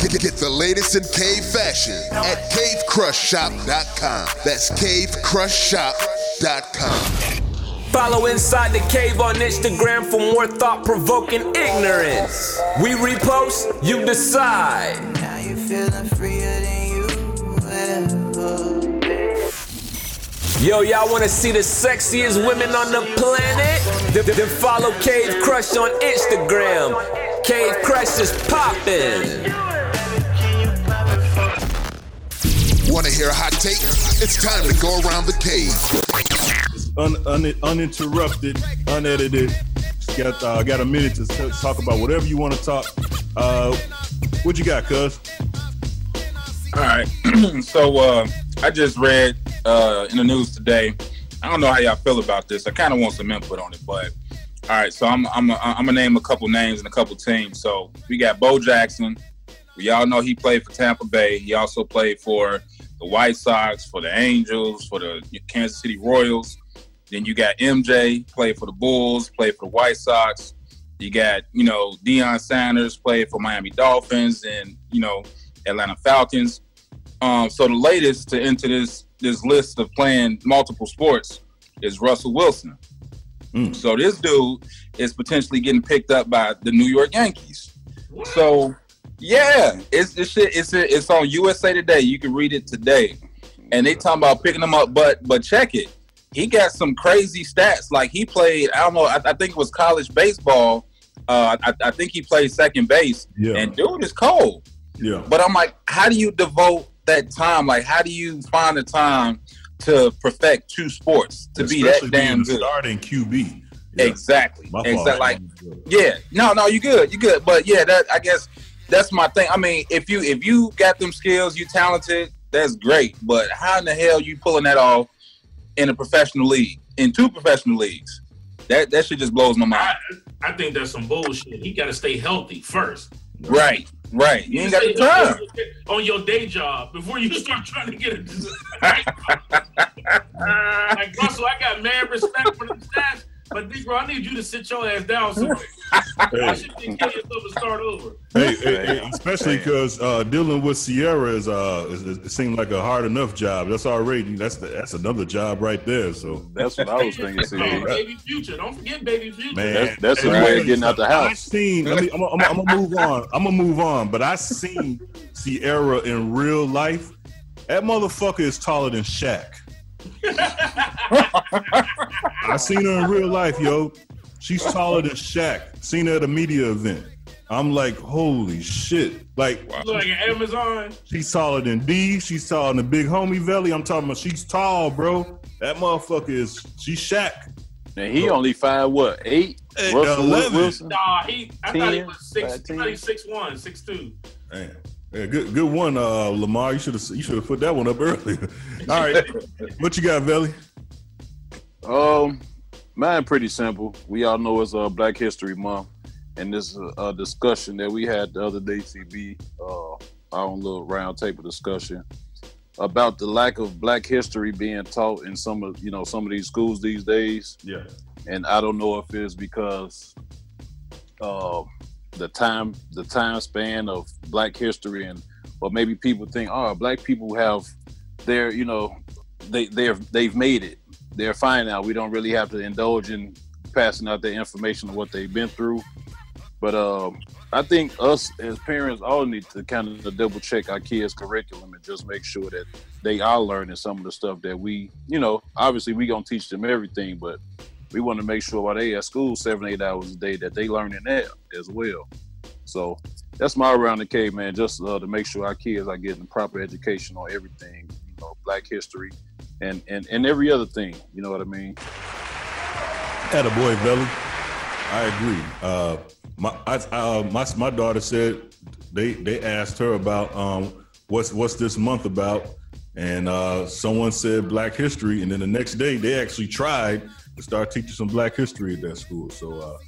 Get, get the latest in cave fashion at cavecrushshop.com. That's cavecrushshop.com. Follow Inside the Cave on Instagram for more thought provoking ignorance. We repost, you decide. Now you feeling freer than you ever Yo, y'all wanna see the sexiest women on the planet? Then, then follow Cave Crush on Instagram. Cave Crush is poppin'. Want to hear a hot take? It's time to go around the cave. un, un, uninterrupted, unedited. Got uh, got a minute to t- talk about whatever you want to talk. Uh, what you got, Cuz? All right. [CLEARS THROAT] so uh, I just read uh, in the news today. I don't know how y'all feel about this. I kind of want some input on it, but all right. So I'm I'm I'm gonna name a couple names and a couple teams. So we got Bo Jackson. We all know he played for Tampa Bay. He also played for the White Sox, for the Angels, for the Kansas City Royals. Then you got MJ, played for the Bulls, played for the White Sox. You got, you know, Deion Sanders played for Miami Dolphins and, you know, Atlanta Falcons. Um, so the latest to enter this this list of playing multiple sports is Russell Wilson. Mm. So this dude is potentially getting picked up by the New York Yankees. So yeah, it's this shit. It's it's on USA Today. You can read it today, and they talking about picking him up. But but check it. He got some crazy stats. Like he played. I don't know. I, I think it was college baseball. Uh, I, I think he played second base. Yeah. And dude is cold. Yeah. But I'm like, how do you devote that time? Like, how do you find the time to perfect two sports to Especially be that damn good? Starting QB. Exactly. My fault. Exactly. Like, yeah. No, no, you good. You good. But yeah, that I guess that's my thing. I mean, if you if you got them skills, you talented, that's great. But how in the hell you pulling that off in a professional league, in two professional leagues? That that shit just blows my mind. I, I think that's some bullshit. He got to stay healthy first. Right. Right. You ain't got the time. on your day job before you [LAUGHS] start trying to get it. [LAUGHS] like Russell, I got mad respect for the stats, but bro, I need you to sit your ass down [LAUGHS] somewhere. I should be kill yourself and start over. Hey, hey, hey, especially because uh, dealing with Sierra is, uh, is, is- it seemed like a hard enough job. That's already that's the, that's another job right there. So That's what I was thinking. See, Oh, baby future. Don't forget baby future. Man, That's- that's hey, his let me way of getting out the something. I house. seen. Let me. I'm, I'm, I'm gonna move on. I'm gonna move on. But I seen Sierra in real life. That motherfucker is taller than Shaq. [LAUGHS] [LAUGHS] I seen her in real life, yo. She's taller than Shaq. Seen her at a media event. I'm like, holy shit! Like, Look like an Amazon. she's taller than D. She's taller than the Big Homie Velle. I'm talking about she's tall, bro. That motherfucker is. She's Shaq. and he only five what eight? Hey, Russell 11. Wilson. Nah, he. I thought he was six. I 13. thought he's six one, six two. Man. Yeah, good, good one, uh, Lamar. You should have, you should have put that one up earlier. [LAUGHS] All right, what you got, Velle? Um, mine pretty simple. We all know it's uh, Black History Month, and this is a, discussion that we had the other day, CB, uh, our own little round table discussion about the lack of Black history being taught in some of you know some of these schools these days. Yeah, and I don't know if it's because uh, the time the time span of Black history and or maybe people think, oh, Black people have they're you know they they're they've made it. They're fine now. We don't really have to indulge in passing out their information of what they've been through. But um, I think us as parents all need to kind of double check our kids' curriculum and just make sure that they are learning some of the stuff that we, you know, obviously we gonna teach them everything, but we want to make sure while they at school seven, eight hours a day that they learning that as well. So that's my around the cave, man. Just uh, to make sure our kids are getting the proper education on everything, you know, Black history, and and and every other thing. You know what I mean? At a boy, Velle. I agree. Uh, my I, uh, my my daughter said they they asked her about um what's what's this month about, and uh, someone said Black History, and then the next day they actually tried to start teaching some Black History at that school. So uh,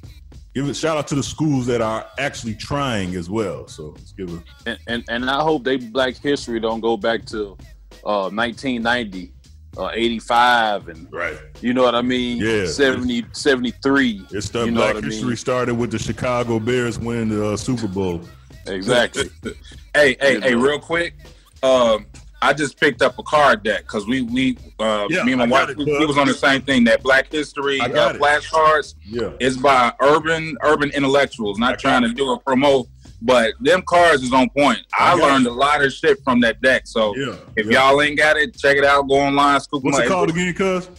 give it shout out to the schools that are actually trying as well. So let's give it. And and, and I hope they Black history don't go back to uh, 1990. Uh, 85 and right you know what i mean Yeah. 70 73 It started, you know Black what I mean? History started with the Chicago Bears winning the uh, Super Bowl. Exactly. [LAUGHS] hey, hey, hey, real quick. Um, I just picked up a card deck because we we uh, Yeah, me and my wife it, we, we was on the same thing. That Black History uh, flashcards Yeah. it's by Urban Urban Intellectuals. Not trying to do a promo, but them cards is on point. I, learned a lot of shit from that deck. So Yeah. if yeah. y'all ain't got it, check it out. Go online, scoop What's it called again, cuz?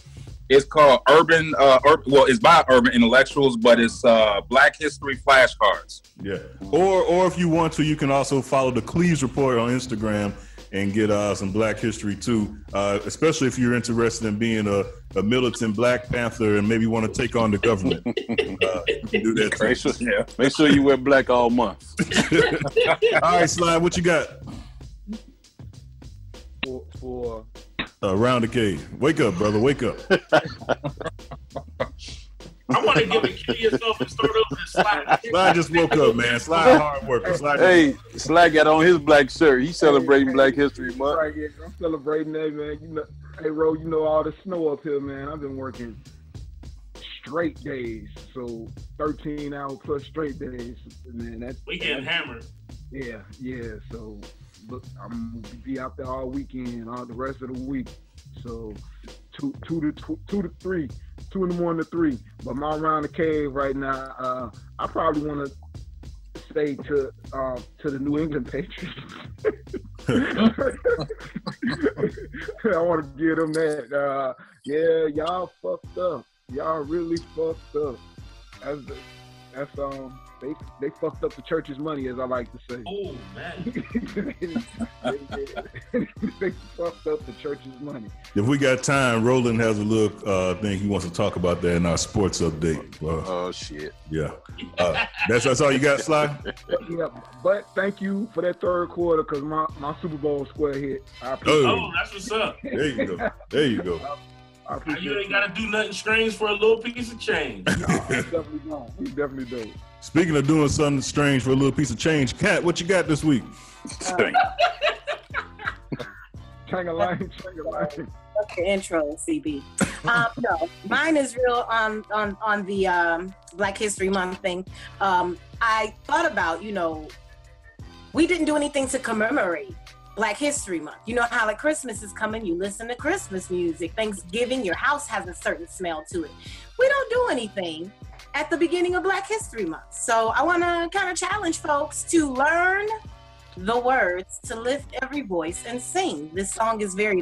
It's called Urban. Uh, Ur- well, it's by Urban Intellectuals, but it's uh, Black History flashcards. Yeah. Or or if you want to, you can also follow the Cleeze Report on Instagram and get uh, some Black history too, uh, especially if you're interested in being a, a militant Black Panther and maybe want to take on the government. [LAUGHS] Uh, do that. Make sure, make sure you wear black all month. [LAUGHS] All right, Sly, what you got? For, for Around the cave. Wake up, brother. Wake up. [LAUGHS] I want to give it kill yourself and start over and Sly. Sly just woke up, man. Sly hard worker. Sly Hey, Slack got on his black shirt. He's celebrating Black History Month. Right, yeah, I'm celebrating that, man. You know, hey, Ro, you know all the snow up here, man. I've been working straight days, so 13 hour plus straight days, man. That's We getting hammered. Yeah, yeah. So look, I'm gonna be out there all weekend, all the rest of the week. So two, two to tw- two to three, two in the morning to three. But my around the cave right now, uh, I probably want to say to uh, to the New England [LAUGHS] Patriots. [LAUGHS] I want to give them that. Uh, yeah, y'all fucked up. Y'all really fucked up. That's that's um they they fucked up the church's money, as I like to say. Oh man. they, [LAUGHS] they- they fucked up the church's money. If we got time, Roland has a little uh, thing he wants to talk about that in our sports update. Well, Oh shit. yeah, uh, that's that's all you got, Sly. Yeah, but thank you for that third quarter because my, my Super Bowl square hit. I Oh. Oh, that's what's up. There you go. There you go. I appreciate You ain't got to do nothing strange for a little piece of change. We definitely don't. We definitely do. Speaking of doing something strange for a little piece of change, Kat, what you got this week? Chang a line, chang a line. That's your intro, CB. Um, no, mine is real on on on the um, Black History Month thing. Um, I thought about, you know, we didn't do anything to commemorate Black History Month. You know how like Christmas is coming, you listen to Christmas music. Thanksgiving, your house has a certain smell to it. We don't do anything at the beginning of Black History Month. So I want to kind of challenge folks to learn the words to lift every voice and sing. This song is very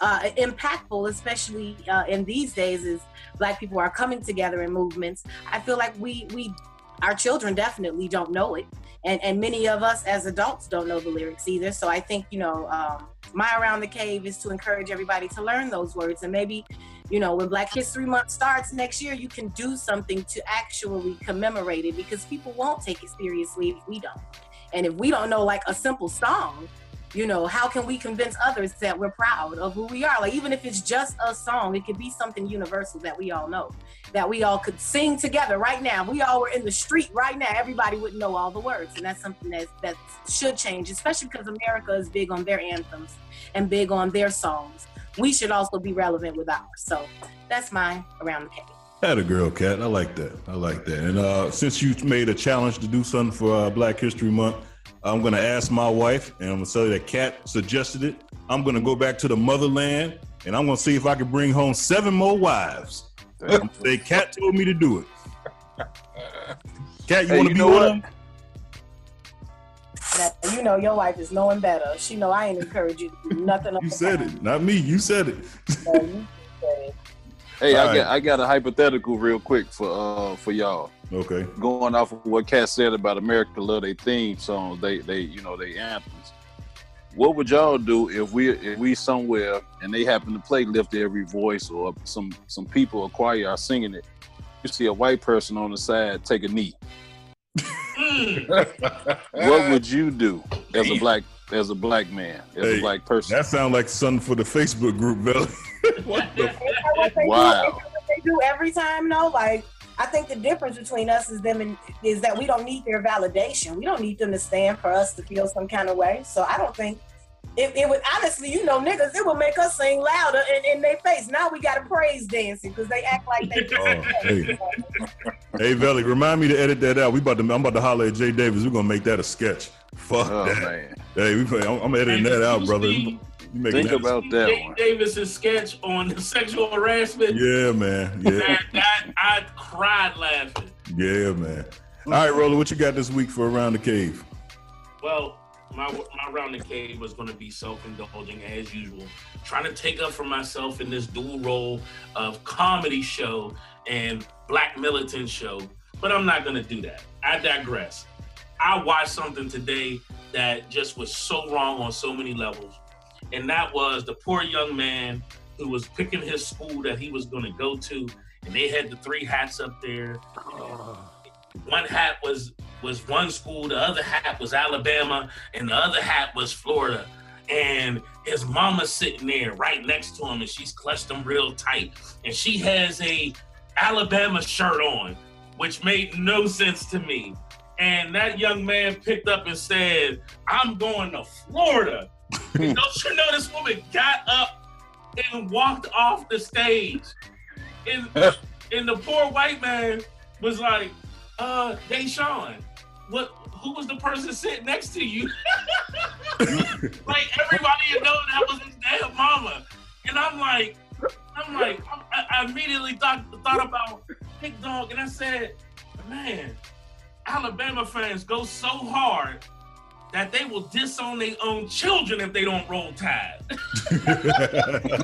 uh, impactful, especially uh, in these days, as Black people are coming together in movements. I feel like we we our children definitely don't know it, and and many of us as adults don't know the lyrics either. So I think you know, um, my around the cave is to encourage everybody to learn those words, and maybe you know when Black History Month starts next year, you can do something to actually commemorate it because people won't take it seriously if we don't. And if we don't know like a simple song, you know, how can we convince others that we're proud of who we are? Like, even if it's just a song, it could be something universal that we all know, that we all could sing together right now. We all were in the street right now, everybody would know all the words. And that's something that, that should change, especially because America is big on their anthems and big on their songs. We should also be relevant with ours. So that's mine around the cave. Had a girl, Kat. I like that. I like that. And uh, since you made a challenge to do something for uh, Black History Month, I'm gonna ask my wife, and I'm gonna tell you that Kat suggested it. I'm gonna go back to the motherland, and I'm gonna see if I can bring home seven more wives. I'm [LAUGHS] say Kat told me to do it. Kat, you Hey, want to you be know one what? of them? Now, you know, your wife is knowing better. She know I ain't encourage you to do nothing. You said it, not me. You said it. Hey, All I right. got I got a hypothetical real quick for uh for y'all. Okay. Going off of what Kat said about America love their theme songs, they they you know they anthems. What would y'all do if we if we somewhere and they happen to play "Lift Every Voice" or some some people or choir are singing it? You see a white person on the side take a knee. [LAUGHS] [LAUGHS] what would you do as a black as a black man as Hey, a black person? That sounds like something for the Facebook group, Velle. [LAUGHS] what the? Isn't what they Wow. do? What they do every time though. Like I think the difference between us is them and is that we don't need their validation. We don't need them to stand for us to feel some kind of way. So I don't think it, it would honestly, you know, niggas, it would make us sing louder in, in their face. Now we got to praise dancing because they act like they. [LAUGHS] Oh, hey. [LAUGHS] Hey, Velle, remind me to edit that out. We about to, I'm about to holler at Jay Davis. We're gonna make that a sketch. Fuck Oh that. man, Hey, we, I'm, I'm editing that out, brother. Usually, You making think that- about that Jay one. Davis's sketch on [LAUGHS] sexual harassment. Yeah, man. Yeah, That, that I cried laughing. yeah, man. All right, Roller, what you got this week for around the cave? Well, my my round the cave was going to be self-indulging as usual, trying to take up for myself in this dual role of comedy show and black militant show. But I'm not going to do that. I digress. I watched something today that just was so wrong on so many levels. And that was the poor young man who was picking his school that he was going to go to, and they had the three hats up there. Ah. One hat was was one school, the other half was Alabama, and the other half was Florida. And his mama's sitting there right next to him, and she's clutched him real tight, and she has a Alabama shirt on, which made no sense to me. And that young man picked up and said, "I'm going to Florida." [LAUGHS] And don't you know this woman got up and walked off the stage. And [LAUGHS] and the poor white man was like, uh, Deshaun, what who was the person sitting next to you? [LAUGHS] like everybody you know that was his damn mama. And I'm like, I'm like, I, I immediately thought thought about Big Dog, and I said, man, Alabama fans go so hard that they will disown their own children if they don't roll tide. [LAUGHS]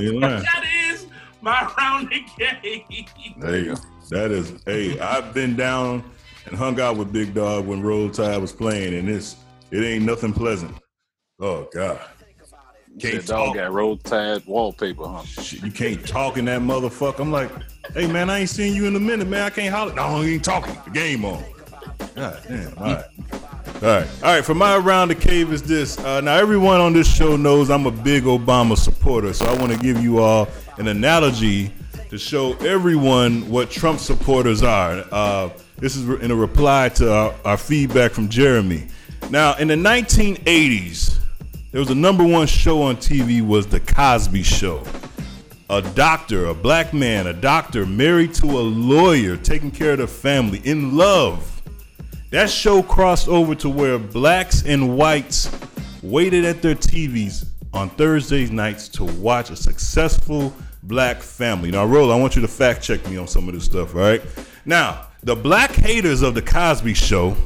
Yeah. that is my round the game. There you go. That is, hey, I've been down and hung out with Big Dog when Roll Tide was playing, and it's it ain't nothing pleasant. Oh God, Can't that dog got roll tide wallpaper, huh? Shit, you can't talk in that motherfucker. I'm like, hey man, I ain't seen you in a minute, man. I can't holler. No, I ain't talking. The game on. God damn. All right. All right. All right. For my round the cave is this. Uh, now, everyone on this show knows I'm a big Obama supporter, so I want to give you all an analogy to show everyone what Trump supporters are. Uh, this is in a reply to our, our feedback from Jeremy. Now, in the 1980s, there was a number one show on TV was The Cosby Show. A doctor, a black man, a doctor married to a lawyer, taking care of the family, in love. That show crossed over to where blacks and whites waited at their TVs on Thursday nights to watch a successful black family. Now, Roll, I want you to fact check me on some of this stuff, all right? Now, the black haters of the Cosby Show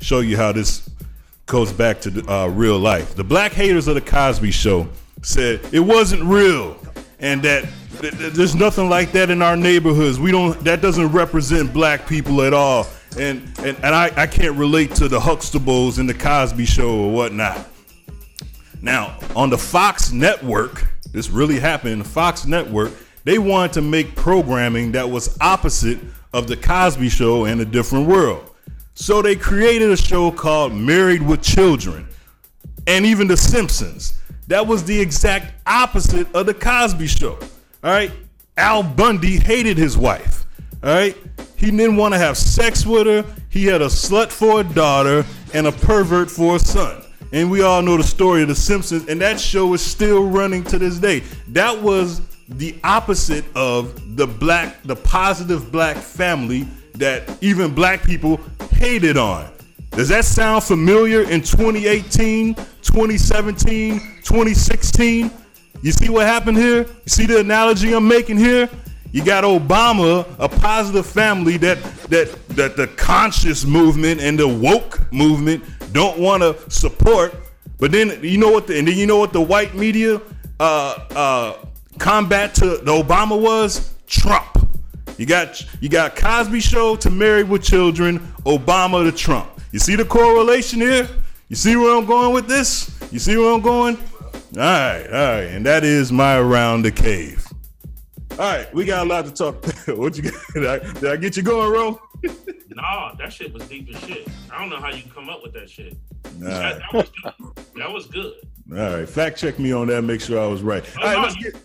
show you how this goes back to uh, real life. The black haters of the Cosby Show said it wasn't real, and that th- th- there's nothing like that in our neighborhoods. We don't. That doesn't represent black people at all. And and, and I, I can't relate to the Huxtables and the Cosby Show or whatnot. Now, on the Fox network, this really happened. The Fox network, they wanted to make programming that was opposite of the Cosby Show and a different world. So they created a show called Married with Children and even The Simpsons. That was the exact opposite of the Cosby Show. All right. Al Bundy hated his wife. All right. He didn't want to have sex with her. He had a slut for a daughter and a pervert for a son. And we all know the story of The Simpsons, and that show is still running to this day. That was the opposite of the black, the positive black family that even black people hated on. Does that sound familiar in 2018, 2017, 2016? You see what happened here? You see the analogy I'm making here? You got Obama, a positive family that that that the conscious movement and the woke movement don't want to support. But then you know what? The, and then you know what the white media uh, uh, combat to the Obama was Trump. You got you got Cosby Show to Married with Children, Obama to Trump. You see the correlation here? You see where I'm going with this? You see where I'm going? All right, all right, and that is my around the cave. All right, we got a lot to talk. [LAUGHS] what you got? Did I, did I get you going, Ro? [LAUGHS] Nah, that shit was deep as shit. I don't know how you come up with that shit. Nah. That, that was good. That was good. All right, fact check me on that. Make sure I was right. Oh, All right, let's get.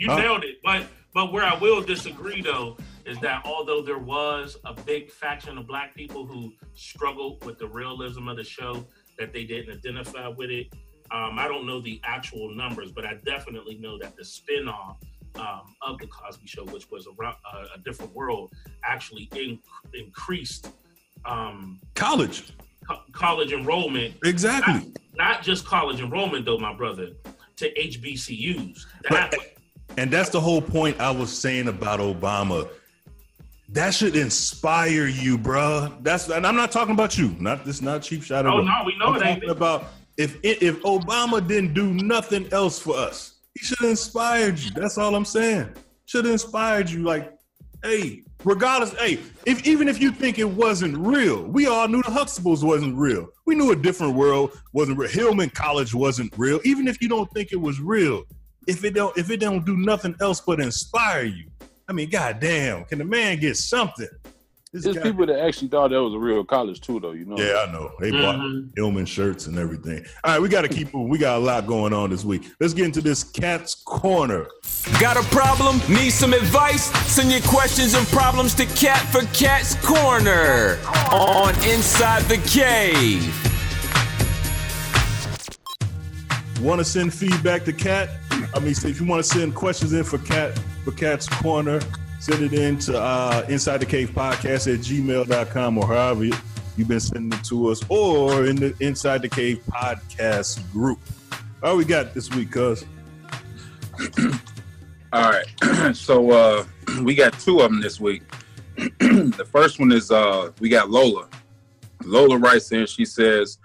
You Huh? nailed it. But but where I will disagree though is that although there was a big faction of black people who struggled with the realism of the show, that they didn't identify with it. Um, I don't know the actual numbers, but I definitely know that the spinoff um, of the Cosby Show, which was a, uh, a different world, actually in, increased um, college co- college enrollment. Exactly. Not, not just college enrollment, though, my brother, to HBCUs. That, And that's the whole point I was saying about Obama. That should inspire you, bruh. That's and I'm not talking about you. Not this, not cheap shot. Oh, no, we know I'm it ain't. about if if Obama didn't do nothing else for us, he should have inspired you. That's all I'm saying. Should have inspired you. Like hey, regardless, hey, if even if you think it wasn't real, we all knew the Huxtables wasn't real. We knew a different world wasn't real. Hillman College wasn't real. Even if you don't think it was real, if it don't if it don't do nothing else but inspire you, I mean, goddamn, can the man get something? This There's guy- people that actually thought that was a real college too, though. You know. Yeah, I know. They bought mm-hmm. Hillman shirts and everything. All right, we got to keep moving. We got a lot going on this week. Let's get into this Kat's corner. Got a problem? Need some advice? Send your questions and problems to Kat for Kat's Corner on Inside the Cave. Want to send feedback to Kat? I mean, if you want to send questions in for Kat for Kat's Corner, send it in to uh, Inside the Cave Podcast at gmail.com or however you- you've been sending it to us or in the Inside the Cave Podcast group. All we got this week, cuz. [CLEARS THROAT] All right. [CLEARS THROAT] so uh, [CLEARS THROAT] we got two of them this week. the first one is uh, we got Lola. Lola writes in, she says,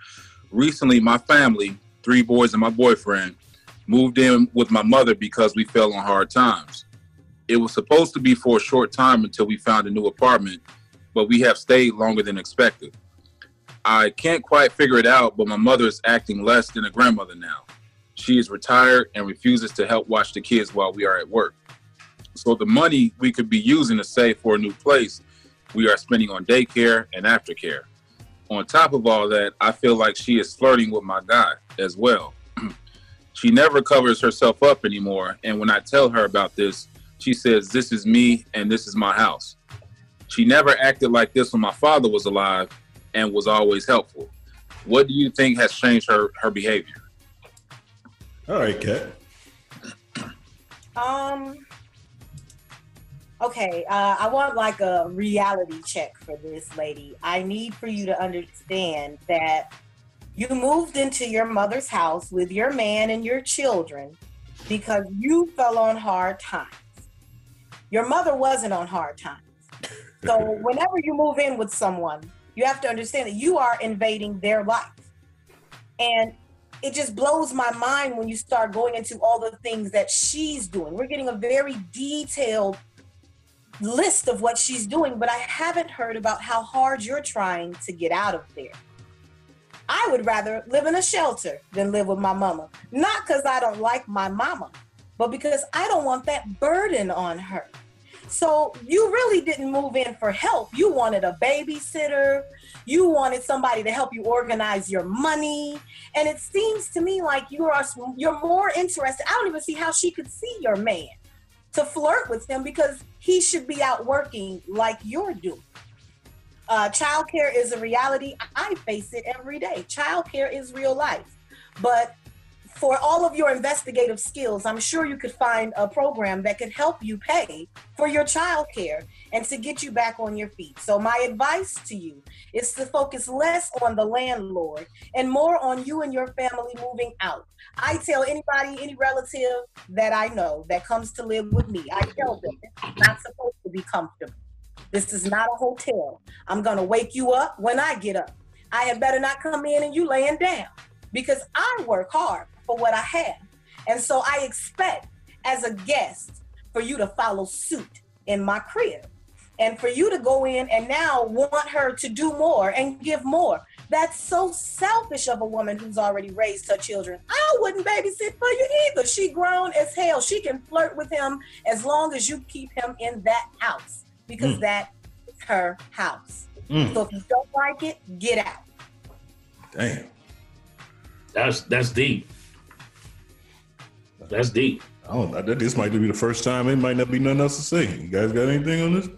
Recently, my family, three boys and my boyfriend, moved in with my mother because we fell on hard times. It was supposed to be for a short time until we found a new apartment, but we have stayed longer than expected. I can't quite figure it out, but my mother is acting less than a grandmother now. She is retired and refuses to help watch the kids while we are at work. So the money we could be using to save for a new place, we are spending on daycare and aftercare. On top of all that, I feel like she is flirting with my guy as well. She never covers herself up anymore, and when I tell her about this, she says, This is me and this is my house. She never acted like this when my father was alive and was always helpful. What do you think has changed her, her behavior? All right, Kat. Um. Okay, uh, I want like a reality check for this lady. I need for you to understand that you moved into your mother's house with your man and your children because you fell on hard times. Your mother wasn't on hard times. So [LAUGHS] whenever you move in with someone, you have to understand that you are invading their life. And it just blows my mind when you start going into all the things that she's doing. We're getting a very detailed list of what she's doing, but I haven't heard about how hard you're trying to get out of there. I would rather live in a shelter than live with my mama. Not because I don't like my mama, but because I don't want that burden on her. So you really didn't move in for help. You wanted a babysitter. You wanted somebody to help you organize your money. And it seems to me like you are you're more interested. I don't even see how she could see your man to flirt with him because he should be out working like you're doing. Uh, childcare is a reality. I face it every day. Childcare is real life. But for all of your investigative skills, I'm sure you could find a program that could help you pay for your childcare and to get you back on your feet. So, my advice to you is to focus less on the landlord and more on you and your family moving out. I tell anybody, any relative that I know that comes to live with me, I tell them it's not supposed to be comfortable. This is not a hotel. I'm going to wake you up when I get up. I had better not come in and you laying down because I work hard for what I have. And so I expect as a guest for you to follow suit in my crib and for you to go in and now want her to do more and give more. That's so selfish of a woman who's already raised her children. I wouldn't babysit for you either. She grown as hell. She can flirt with him as long as you keep him in that house because Mm. that is her house. Mm. So if you don't like it, get out. Damn. That's that's deep. That's deep. I don't. I, this might be the first time. It might not be nothing else to say. You guys got anything on this?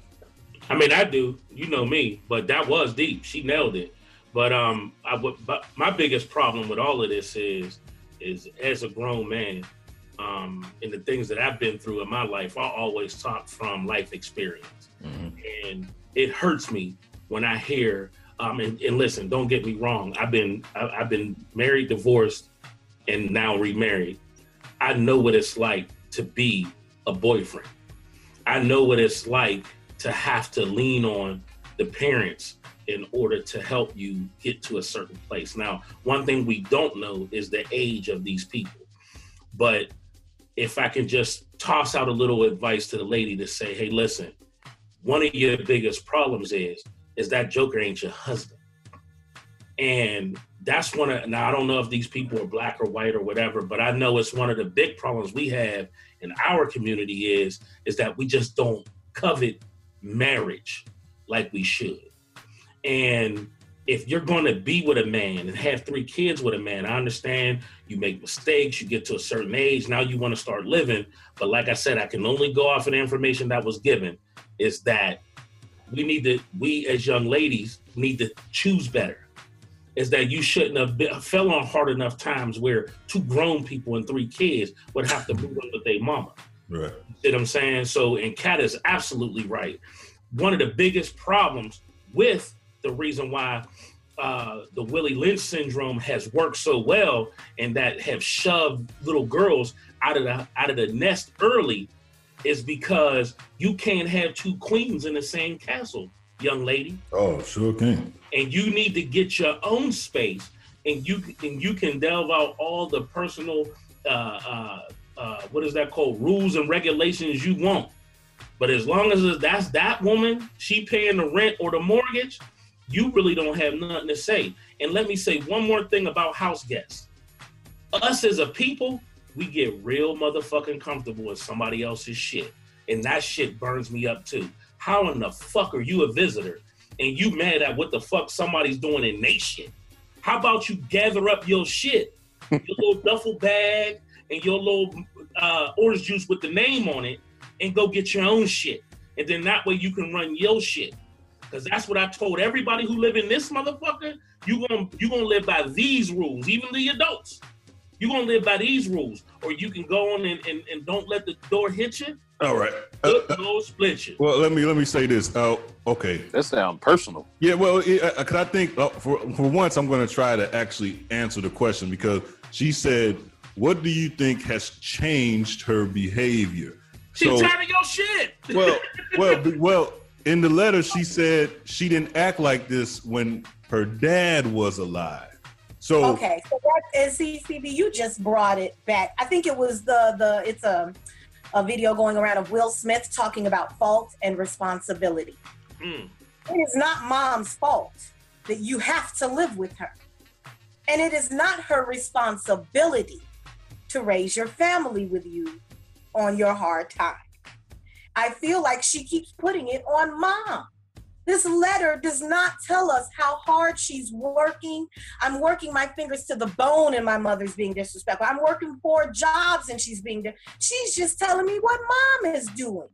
I mean, I do. You know me, but that was deep. She nailed it. But um, I would. But my biggest problem with all of this is, is as a grown man, um, and the things that I've been through in my life, I always talk from life experience, and it hurts me when I hear. Um, and, and listen, don't get me wrong. I've been I've been married, divorced, and now remarried. I know what it's like to be a boyfriend. I know what it's like to have to lean on the parents in order to help you get to a certain place. Now, one thing we don't know is the age of these people. But if I can just toss out a little advice to the lady to say, hey, listen, one of your biggest problems is is that Joker ain't your husband. And that's one of now I don't know if these people are black or white or whatever, but I know it's one of the big problems we have in our community is is that we just don't covet marriage like we should. And if you're going to be with a man and have three kids with a man, I understand you make mistakes, you get to a certain age, now you want to start living. But like I said, I can only go off of the information that was given is that we need to, we as young ladies need to choose better. Is that you shouldn't have been, fell on hard enough times where two grown people and three kids would have to move in with their mama. Right. You know what I'm saying? So, and Kat is absolutely right. One of the biggest problems with the reason why uh, the Willie Lynch syndrome has worked so well and that have shoved little girls out of the out of the nest early is because you can't have two queens in the same castle, young lady. Oh, sure can. And you need to get your own space, and you and you can delve out all the personal uh, uh, uh, what is that called rules and regulations you want. But as long as that's that woman, she paying the rent or the mortgage, you really don't have nothing to say. And let me say one more thing about house guests. Us as a people, we get real motherfucking comfortable with somebody else's shit. And that shit burns me up too. How in the fuck are you a visitor and you mad at what the fuck somebody's doing in shit? How about you gather up your shit, your little [LAUGHS] duffel bag and your little uh, orange juice with the name on it and go get your own shit. And then that way you can run your shit. Cause that's what I told everybody who live in this motherfucker. You gonna you gonna live by these rules, even the adults. You gonna live by these rules, or you can go on and, and, and don't let the door hit you. All right. Good door split you. Well, let me let me say this. Oh, okay. That sounds personal. Yeah, well, it, uh, cause I think uh, for for once I'm going to try to actually answer the question because she said, "What do you think has changed her behavior?" She tired of your shit. well, well, [LAUGHS] well. In the letter, she said she didn't act like this when her dad was alive. So okay, so that is CCB. You just brought it back. I think it was the the it's a a video going around of Will Smith talking about fault and responsibility. Mm. It is not mom's fault that you have to live with her, and it is not her responsibility to raise your family with you on your hard time. I feel like she keeps putting it on mom. This letter does not tell us how hard she's working. I'm working my fingers to the bone and my mother's being disrespectful. I'm working four jobs and she's being, di- she's just telling me what mom is doing.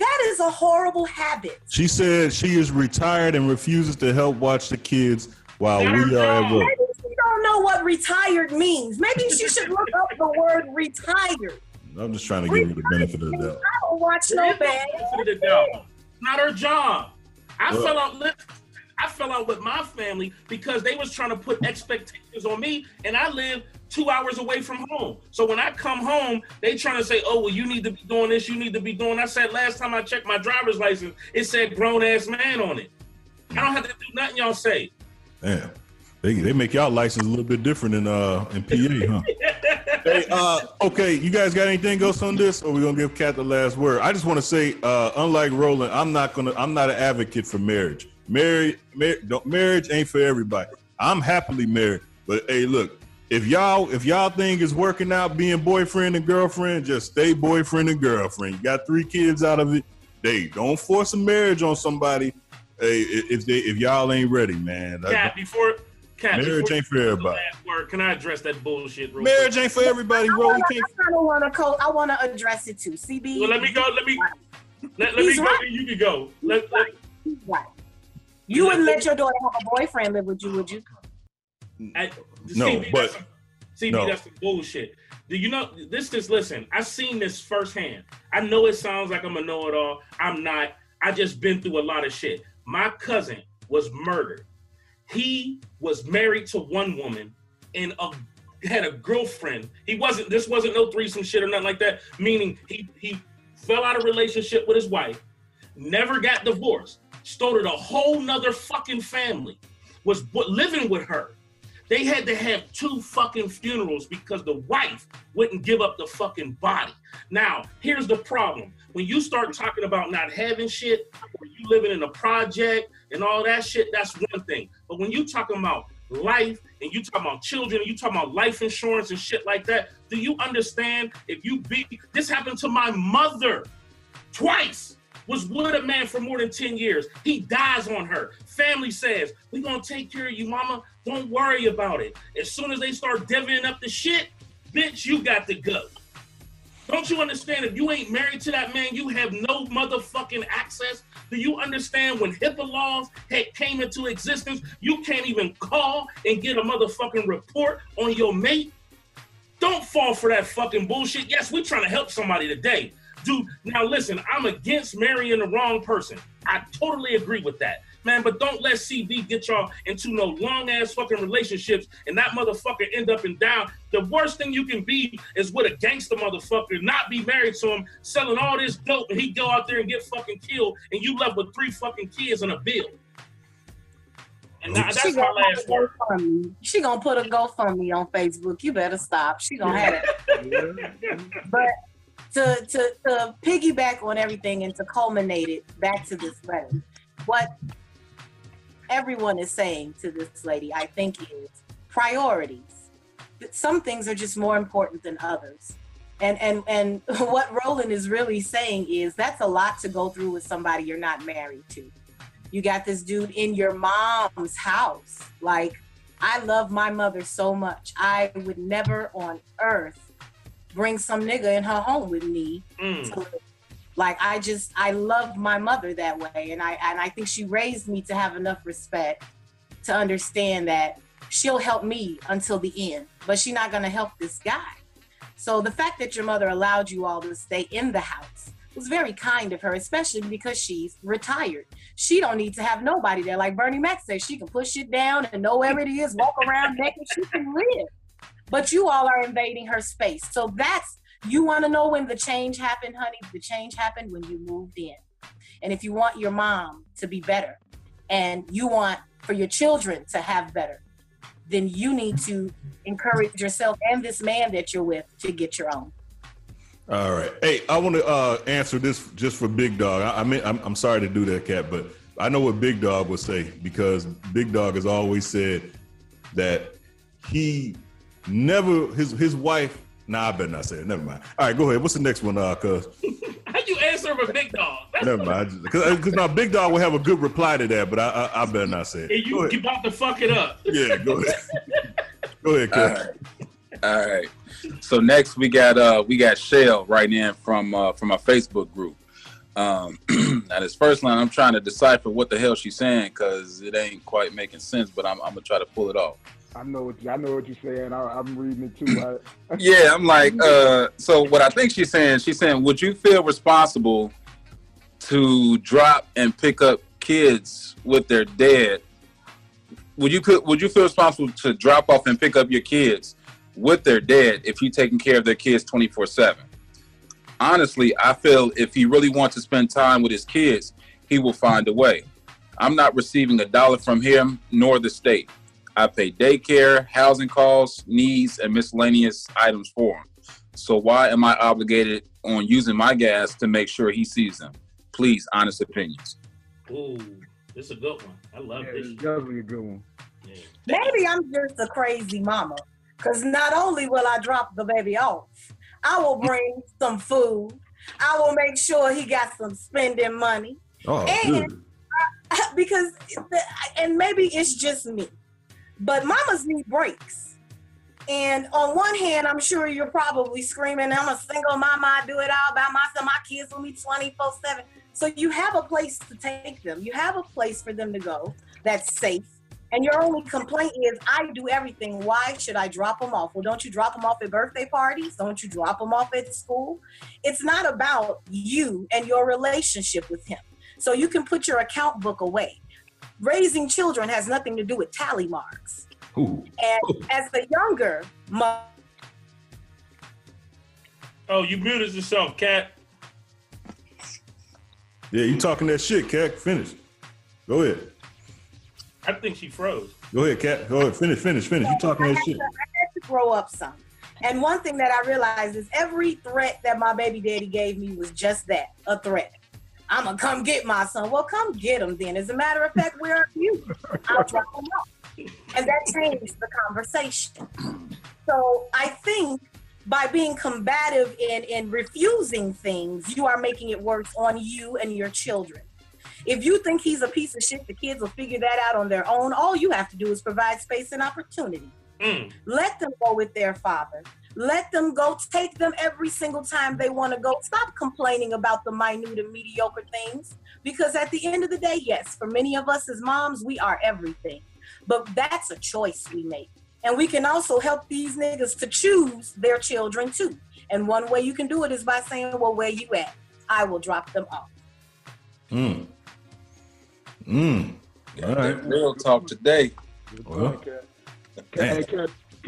That is a horrible habit. she said she is retired and refuses to help watch the kids while we are at work. Maybe she don't know what retired means. Maybe she should look up the word retired. I'm just trying to give her the benefit of the doubt. I don't watch no bad. Not her job. I Well- fell out. I fell out with my family because they was trying to put expectations on me, and I live two hours away from home. So when I come home, they trying to say, "Oh, well, you need to be doing this. You need to be doing." I said last time I checked my driver's license, it said grown ass man on it. I don't have to do nothing y'all say. Damn. They, they make y'all license a little bit different in uh in PA, huh? [LAUGHS] hey, uh, okay, you guys got anything else on this, or we gonna give Kat the last word? I just want to say, uh, unlike Roland, I'm not gonna, I'm not an advocate for marriage. Marriage, mar- marriage ain't for everybody. I'm happily married, but hey, look, if y'all, if y'all think it's working out being boyfriend and girlfriend, just stay boyfriend and girlfriend. You got three kids out of it. They don't force a marriage on somebody. Hey, if they, if y'all ain't ready, man. Kat, before Kat, Marriage ain't for you say the everybody. Word, can I address that bullshit? Real Marriage quick? ain't for everybody, bro. You wanna- can't. I kind of want to co- I want to address it too. CB. Well, let me go. Let me let, let me He's go. right. then You can go. Let, let, Right. You wouldn't let your daughter have a boyfriend live with you, would you? I, No, CB, but- that's CB, no. that's some bullshit. Do you know this? Is listen. I've seen this firsthand. I know it sounds like I'm a know-it-all. I'm not. I just been through a lot of shit. My cousin was murdered. He was married to one woman and a, had a girlfriend. He wasn't. This wasn't no threesome shit or nothing like that. Meaning he he fell out of relationship with his wife, never got divorced, started a whole nother fucking family, was living with her. They had to have two fucking funerals because the wife wouldn't give up the fucking body. Now, here's the problem. When you start talking about not having shit, or you living in a project and all that shit, that's one thing. But when you talking about life and you talking about children, you talking about life insurance and shit like that, do you understand if you be this happened to my mother twice? Was with a man for more than 10 years. He dies on her. Family says, we gonna take care of you, mama. Don't worry about it. As soon as they start divvying up the shit, bitch, you got to go. Don't you understand? If you ain't married to that man, you have no motherfucking access. Do you understand when HIPAA laws had came into existence, you can't even call and get a motherfucking report on your mate? Don't fall for that fucking bullshit. Yes, we're trying to help somebody today. Dude, now listen, I'm against marrying the wrong person. I totally agree with that. Man, but don't let CB get y'all into no long ass fucking relationships and that motherfucker end up and down. The worst thing you can be is with a gangster motherfucker, not be married to him, selling all this dope, and he go out there and get fucking killed, and you left with three fucking kids and a bill. And now, She that's my gonna last put a word. GoFundMe. She gonna put a GoFundMe on Facebook. You better stop. She gonna have it. [LAUGHS] but to, to to piggyback on everything and to culminate it back to this letter, what everyone is saying to this lady, I think, is priorities. Some things are just more important than others. And and and [LAUGHS] what Roland is really saying is that's a lot to go through with somebody you're not married to. You got this dude in your mom's house. Like, I love my mother so much. I would never on earth bring some nigga in her home with me. Mm. to live. Like I just I love my mother that way. And I and I think she raised me to have enough respect to understand that she'll help me until the end. But she's not gonna help this guy. So the fact that your mother allowed you all to stay in the house was very kind of her, especially because she's retired. She don't need to have nobody there. Like Bernie Mac says, she can push it down and know where it is, walk around naked, she can live. But you all are invading her space. So that's you want to know when the change happened, honey. The change happened when you moved in. And if you want your mom to be better and you want for your children to have better, then you need to encourage yourself and this man that you're with to get your own. All right. Hey, I want to uh, answer this just for Big Dog. I, I mean, I'm, I'm sorry to do that, Kat, but I know what Big Dog would say because Big Dog has always said that he never his his wife. Nah, I better not say it. Never mind. All right, go ahead. What's the next one, uh, cuz? [LAUGHS] How you answer with big dog? Never mind. Because now Big Dog will have a good reply to that, but I I, I better not say it. And Go you, ahead. you about to fuck it up. [LAUGHS] Yeah, go ahead. [LAUGHS] go ahead, All cuz. right. All right. So next we got uh we got Shell right in from uh from our Facebook group. Um [CLEARS THROAT] now this first line I'm trying to decipher what the hell she's saying because it ain't quite making sense, but I'm I'm gonna try to pull it off. I know what you, I know what you're saying. I, I'm reading it too. [LAUGHS] Yeah, I'm like, uh, so what I think she's saying, she's saying, would you feel responsible to drop and pick up kids with their dad? Would you would you feel responsible to drop off and pick up your kids with their dad if you taking care of their kids 24 seven? Honestly, I feel if he really wants to spend time with his kids, he will find a way. I'm not receiving a dollar from him nor the state. I pay daycare, housing costs, needs, and miscellaneous items for him. So why am I obligated on using my gas to make sure he sees them? Please, honest opinions. Ooh, this is a good one. I love yeah, this. it's definitely a good one. Maybe I'm just a crazy mama. Because not only will I drop the baby off, I will bring some food. I will make sure he got some spending money. Oh, and good. [LAUGHS] because, and maybe it's just me, but mamas need breaks. And on one hand, I'm sure you're probably screaming, I'm a single mama, I do it all by myself. My kids will be 24 7. So you have a place to take them. You have a place for them to go that's safe. And your only complaint is, I do everything. Why should I drop them off? Well, don't you drop them off at birthday parties? Don't you drop them off at school? It's not about you and your relationship with him. So you can put your account book away. Raising children has nothing to do with tally marks. Ooh. And as a younger mother, Oh, you muted yourself, Kat. Yeah, you talking that shit, Kat. Finish. Go ahead. I think she froze. Go ahead, Kat. Go ahead. Finish, finish, finish. You talking I that shit. to, I had to grow up some. And one thing that I realized is every threat that my baby daddy gave me was just that a threat. I'm gonna come get my son. Well, come get him then. As a matter of fact, where are you? [LAUGHS] I'll drop him off. And that changed the conversation. So I think by being combative in, in refusing things, you are making it worse on you and your children. If you think he's a piece of shit, the kids will figure that out on their own. All you have to do is provide space and opportunity. Mm. Let them go with their father. Let them go. Take them every single time they want to go. Stop complaining about the minute and mediocre things. Because at the end of the day, yes, for many of us as moms, we are everything. But that's a choice we make. And we can also help these niggas to choose their children too. And one way you can do it is by saying, well, where you at? I will drop them off. Mm. Mm. All right. Real talk today. Well, Hey,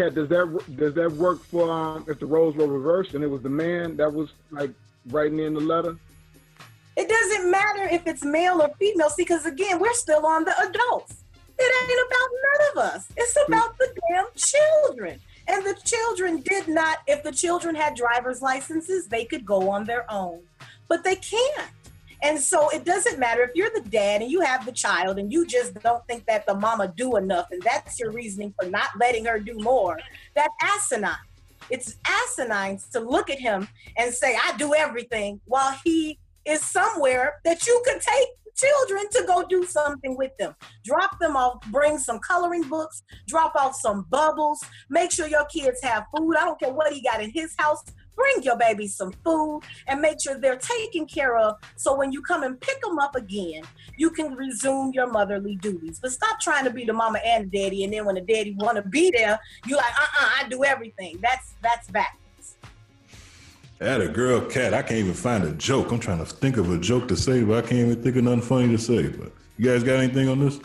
Kat, does that does that work for um, if the roles were reversed and it was the man that was like writing in the letter? It doesn't matter if it's male or female. See, because again, we're still on the adults. It ain't about none of us. It's about the damn children. And the children did not, if the children had driver's licenses, they could go on their own. But they can't. And so it doesn't matter if you're the dad and you have the child and you just don't think that the mama do enough and that's your reasoning for not letting her do more. That's asinine. It's asinine to look at him and say, I do everything while he is somewhere that you could take children to go do something with them. Drop them off, bring some coloring books, drop off some bubbles, make sure your kids have food. I don't care what he got in his house. Bring your baby some food and make sure they're taken care of so when you come and pick them up again, you can resume your motherly duties. But stop trying to be the mama and the daddy, and then when the daddy want to be there, you like, uh-uh, I do everything. That's that's backwards. At a girl Kat, I can't even find a joke. I'm trying to think of a joke to say, but I can't even think of nothing funny to say. But you guys got anything on this?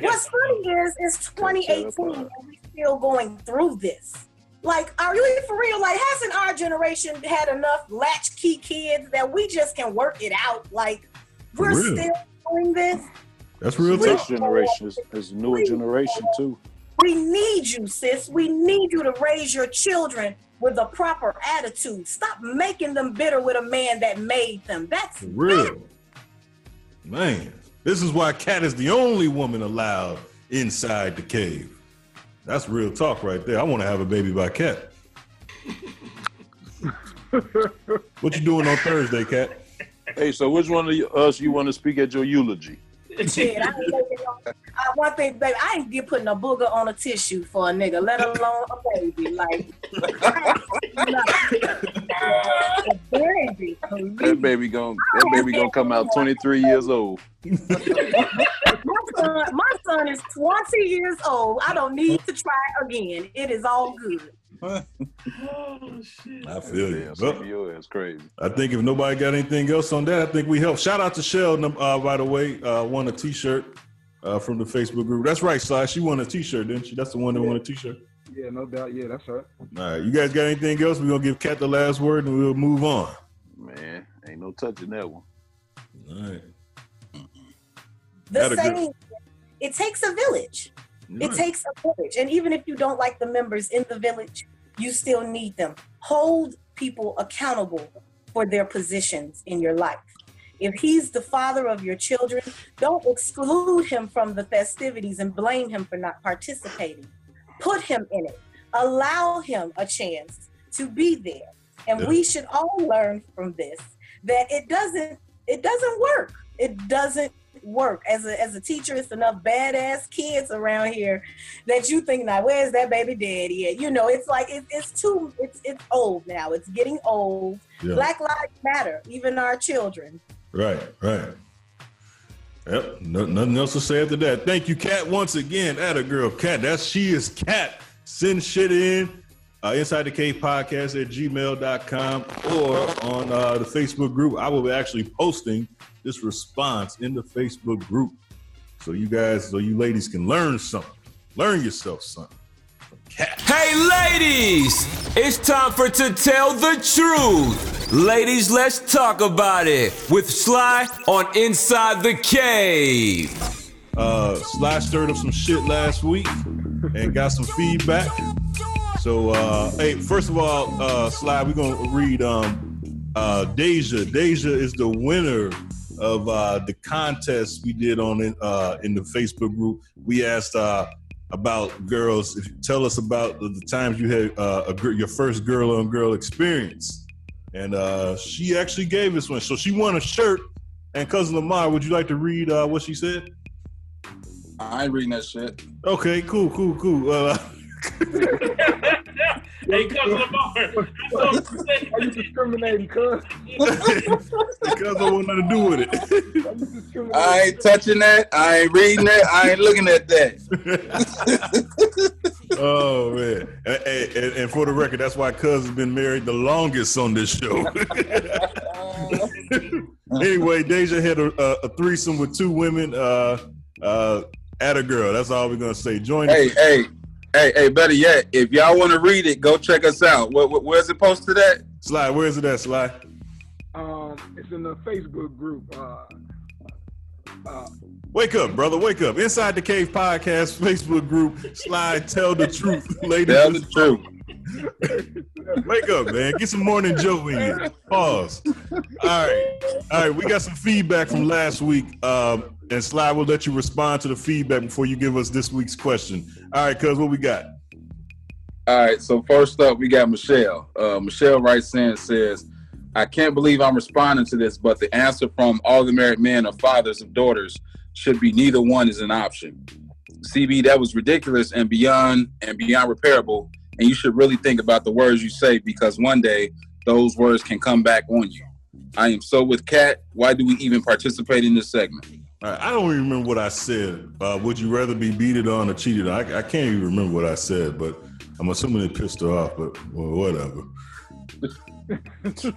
What's funny is it's 2018 and we're still going through this. Like, are you for real? Like, hasn't our generation had enough latchkey kids that we just can work it out? Like, we're real. still doing this. That's real This generation is, is a newer generation too. We need you, sis. We need you to raise your children with a proper attitude. Stop making them bitter with a man that made them. That's For real. Man, this is why Kat is the only woman allowed inside the cave. That's real talk right there. I want to have a baby by Kat. [LAUGHS] what you doing on Thursday, Kat? Hey, so which one of us you want to speak at your eulogy? Shit, I ain't making no- I, one thing, baby, I ain't get putting a booger on a tissue for a nigga, let alone a baby. Like, a [LAUGHS] baby. That baby gon' that baby gonna come out 23 years old. My son, my son is 20 years old. I don't need to try again. It is all good. [LAUGHS] Oh, I feel you. Damn, Well, CBO is crazy. I think if nobody got anything else on that, I think we help. Shout out to Shell, uh, by the way, uh, won a T-shirt uh, from the Facebook group. That's right, Sly. She won a T-shirt, didn't she? That's the one that won a T-shirt. Yeah, no doubt. Yeah, that's right. All right, you guys got anything else? We're gonna give Kat the last word and we'll move on. Man, ain't no touching that one. All right. The That'll saying, it takes a village. It takes a village. And even if you don't like the members in the village, you still need them. Hold people accountable for their positions in your life. If he's the father of your children, don't exclude him from the festivities and blame him for not participating. Put him in it. Allow him a chance to be there. And Yeah. we should all learn from this that it doesn't it doesn't work. It doesn't work. As a as a teacher, it's enough badass kids around here that you think now, where's that baby daddy at? You know, it's like it, it's too it's it's old now. It's getting old. Yeah. Black lives matter, even our children. Right, right. Yep. No, nothing else to say after that. Thank you, Kat, once again. At a girl, Kat. That's she is Kat. Send shit in. Uh, Inside the Cave Podcast at gmail.com or on uh, the Facebook group. I will be actually posting this response in the Facebook group. So you guys, so you ladies can learn something. Learn yourself something. Hey, ladies! It's time for To Tell the Truth. Ladies, let's talk about it with Sly on Inside the Cave. Uh, Sly stirred up some shit last week and got some feedback. So, uh, hey, first of all, uh, Sly, we're gonna read um, uh, Deja. Deja is the winner of uh, the contest we did on it uh, in the Facebook group. We asked uh, about girls. If you tell us about the, the times you had uh, a, your first girl on girl experience, and uh, she actually gave us one. So she won a shirt. And cousin Lamar, would you like to read uh, what she said? I ain't reading that shit. Okay, cool, cool, cool. [LAUGHS] Uh, hey, cousin Lamar. [LAUGHS] That's I'm. Are you discriminating, cuz? [LAUGHS] because I want nothing to do with it. Are you discriminating? I ain't touching that. I ain't reading that. I ain't looking at that. [LAUGHS] oh man! And, and- and for the record, that's why Cuz has been married the longest on this show. anyway, Deja had a, a, a threesome with two women. Uh, uh, at a girl. That's all we're gonna say. Join. Hey, hey, hey, hey, better yet, if y'all want to read it, go check us out. Where, where- where's it posted at? Sly, where is it at, Sly? Um, it's in the Facebook group. Uh, uh, Wake up, brother. Wake up. Inside the Cave Podcast Facebook group. Sly, tell the truth, [LAUGHS] ladies. Tell the truth. Wake up, man. Get some morning Joe in you. Pause. All right. All right. We got some feedback from last week. Um, and Sly will let you respond to the feedback before you give us this week's question. All right, cuz what we got? All right, so first up, we got Michelle. Uh, Michelle writes in says, I can't believe I'm responding to this, but the answer from all the married men or fathers of daughters should be neither one is an option. CB, that was ridiculous and beyond and beyond repairable. And you should really think about the words you say because one day those words can come back on you. I am so with Kat. Why do we even participate in this segment? All right, I don't even remember what I said. Uh, would you rather be beated on or cheated on? I, I can't even remember what I said, but I'm assuming it pissed her off, but well, whatever. [LAUGHS] So